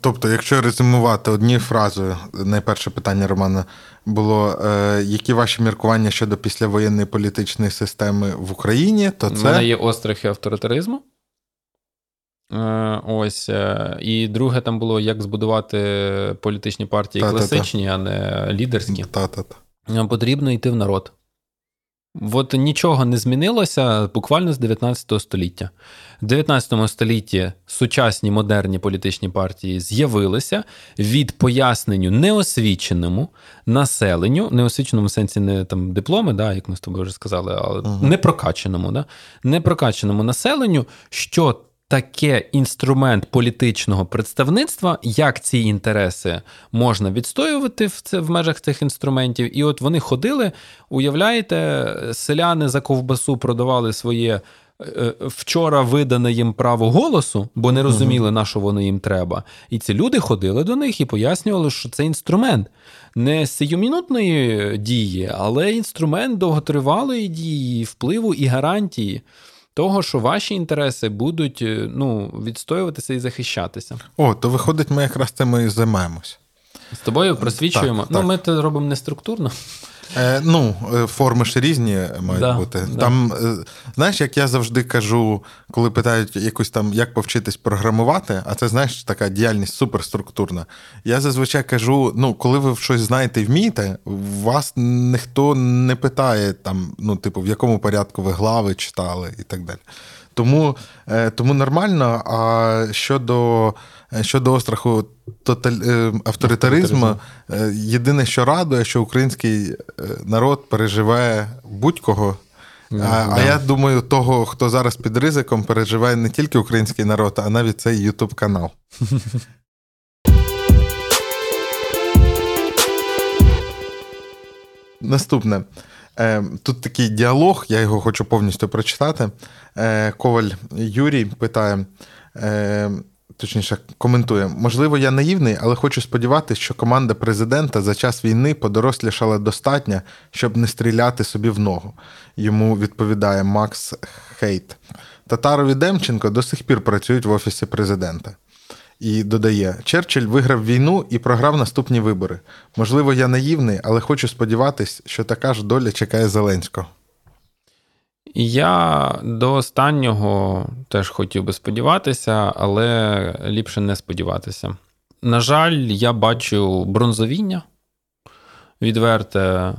Тобто, якщо резюмувати однією фразою, найперше питання Романа було: е, які ваші міркування щодо післявоєнної політичної системи в Україні, то це. У мене є острахи авторитаризму. Е, ось. Е, і друге там було, як збудувати політичні партії Та-та-та. класичні, а не лідерські. Та-та-та. Е, потрібно йти в народ. От нічого не змінилося буквально з 19 століття. В 19 столітті сучасні модерні політичні партії з'явилися від поясненню неосвіченому населенню, неосвіченому в сенсі не там дипломи, да, як ми з тобою вже сказали, але uh-huh. непрокаченому, да, непрокаченому населенню, що таке інструмент політичного представництва, як ці інтереси можна відстоювати в це в межах цих інструментів. І от вони ходили, уявляєте, селяни за ковбасу продавали своє. Е, е, вчора видане їм право голосу, бо не розуміли, на що воно їм треба. І ці люди ходили до них і пояснювали, що це інструмент не сиюмінутної дії, але інструмент довготривалої дії, впливу і гарантії того, що ваші інтереси будуть е, ну, відстоюватися і захищатися. О, то виходить, ми якраз цим і займаємось. З тобою просвічуємо. Так, ну, так. ми це робимо не структурно. Е, Ну, е, форми ж різні мають да, бути. Да. Там, е, знаєш, як я завжди кажу, коли питають якусь там, як повчитись програмувати, а це знаєш, така діяльність суперструктурна. Я зазвичай кажу: ну, коли ви щось знаєте і вмієте, вас ніхто не питає, там, ну, типу, в якому порядку ви глави читали і так далі. Тому тому нормально. А щодо щодо остраху тоталь... Е, авторитаризму, е, єдине, що радує, що український е, народ переживає будь-кого. А, да. а я думаю, того, хто зараз під ризиком, переживає не тільки український народ, а навіть цей Ютуб канал. *laughs* Наступне. Тут такий діалог, я його хочу повністю прочитати. Коваль Юрій питає точніше коментує, можливо, я наївний, але хочу сподіватися, що команда президента за час війни подорослішала достатньо, щоб не стріляти собі в ногу. Йому відповідає Макс Хейт. Татаров і Демченко до сих пір працюють в офісі президента. І додає: Черчилль виграв війну і програв наступні вибори. Можливо, я наївний, але хочу сподіватися, що така ж доля чекає Зеленського. Я до останнього теж хотів би сподіватися, але ліпше не сподіватися. На жаль, я бачу бронзовіння. Відверте, е,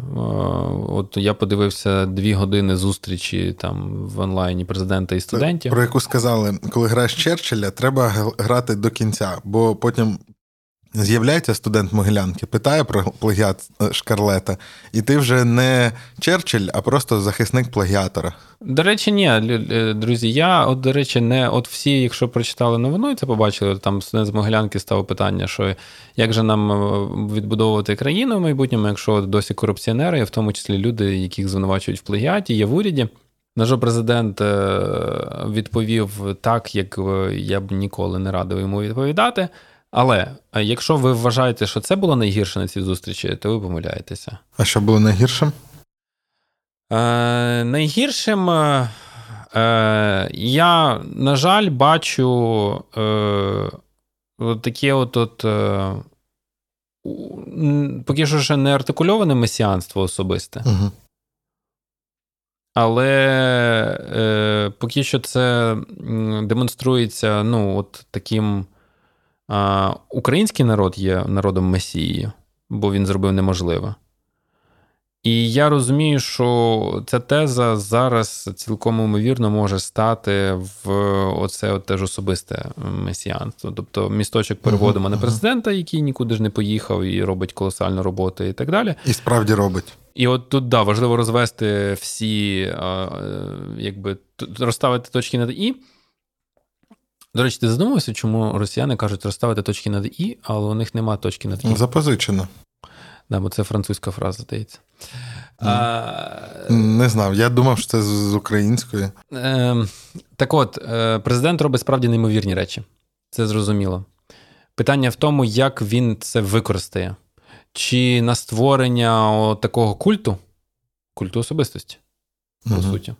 от я подивився дві години зустрічі там в онлайні президента і студентів. Про яку сказали, коли граєш Черчилля, треба грати до кінця, бо потім З'являється студент Могилянки, питає про плагіат е, Шкарлета, і ти вже не Черчилль, а просто захисник плагіатора. До речі, ні, е, друзі. Я, от, до речі, не от всі, якщо прочитали новину і це побачили, там студент з Могилянки став питання, що як же нам е, відбудовувати країну в майбутньому, якщо досі корупціонери, в тому числі люди, яких звинувачують в плагіаті, є в уряді. На жаль, президент відповів так, як я б ніколи не радив йому відповідати. Але е, якщо ви вважаєте, що це було найгірше на цій зустрічі, то ви помиляєтеся. А що було найгіршим? Е, Найгіршим е, е, я, на жаль, бачу е, от таке от. от е, Поки що ще не артикульоване месіанство особисте. Угу. Але е, поки що це демонструється ну, от таким Український народ є народом Месії, бо він зробив неможливе. І я розумію, що ця теза зараз цілком ймовірно може стати в оце от теж особисте месіанство. Тобто місточок переводимо uh-huh, на президента, який нікуди ж не поїхав і робить колосальну роботу, і так далі. І справді робить. І от тут да, важливо розвести всі, якби розставити точки над і. До речі, ти задумався, чому росіяни кажуть розставити точки над І, але у них нема точки над І? Запозичено. Да, бо це французька фраза, здається. А... Не знав. Я думав, що це з української. Е, Так от, е, президент робить справді неймовірні речі. Це зрозуміло. Питання в тому, як він це використає. Чи на створення такого культу, культу особистості, по угу. суті.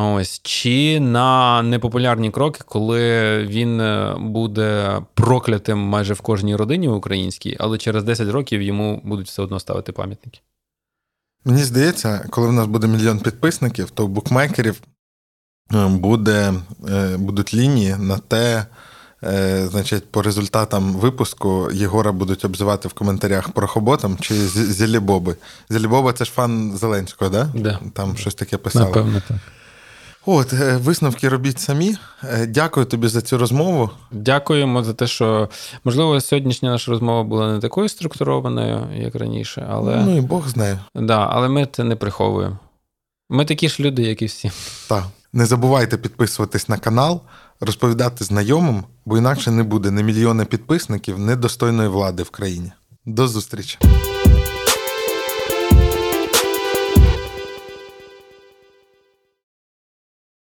Ось чи на непопулярні кроки, коли він е, буде проклятим майже в кожній родині українській, але через 10 років йому будуть все одно ставити пам'ятники. Мені здається, коли в нас буде мільйон підписників, то у букмекерів е, буде, е, будуть лінії на те, значить, по результатам випуску Єгора будуть обзивати в коментарях порохоботом чи Зелібоби. Зелібоба це ж фан Зеленського, да? Да. Там щось таке писали. Напевно, так. От, е, висновки робіть самі. Е, дякую тобі за цю розмову. Дякуємо за те, що можливо сьогоднішня наша розмова була не такою структурованою, як раніше, але ну і Бог знає. Да, але ми це не приховуємо. Ми такі ж люди, як і всі. Так. Не забувайте підписуватись на канал, розповідати знайомим, бо інакше не буде ні мільйони підписників, ні достойної влади в країні. До зустрічі!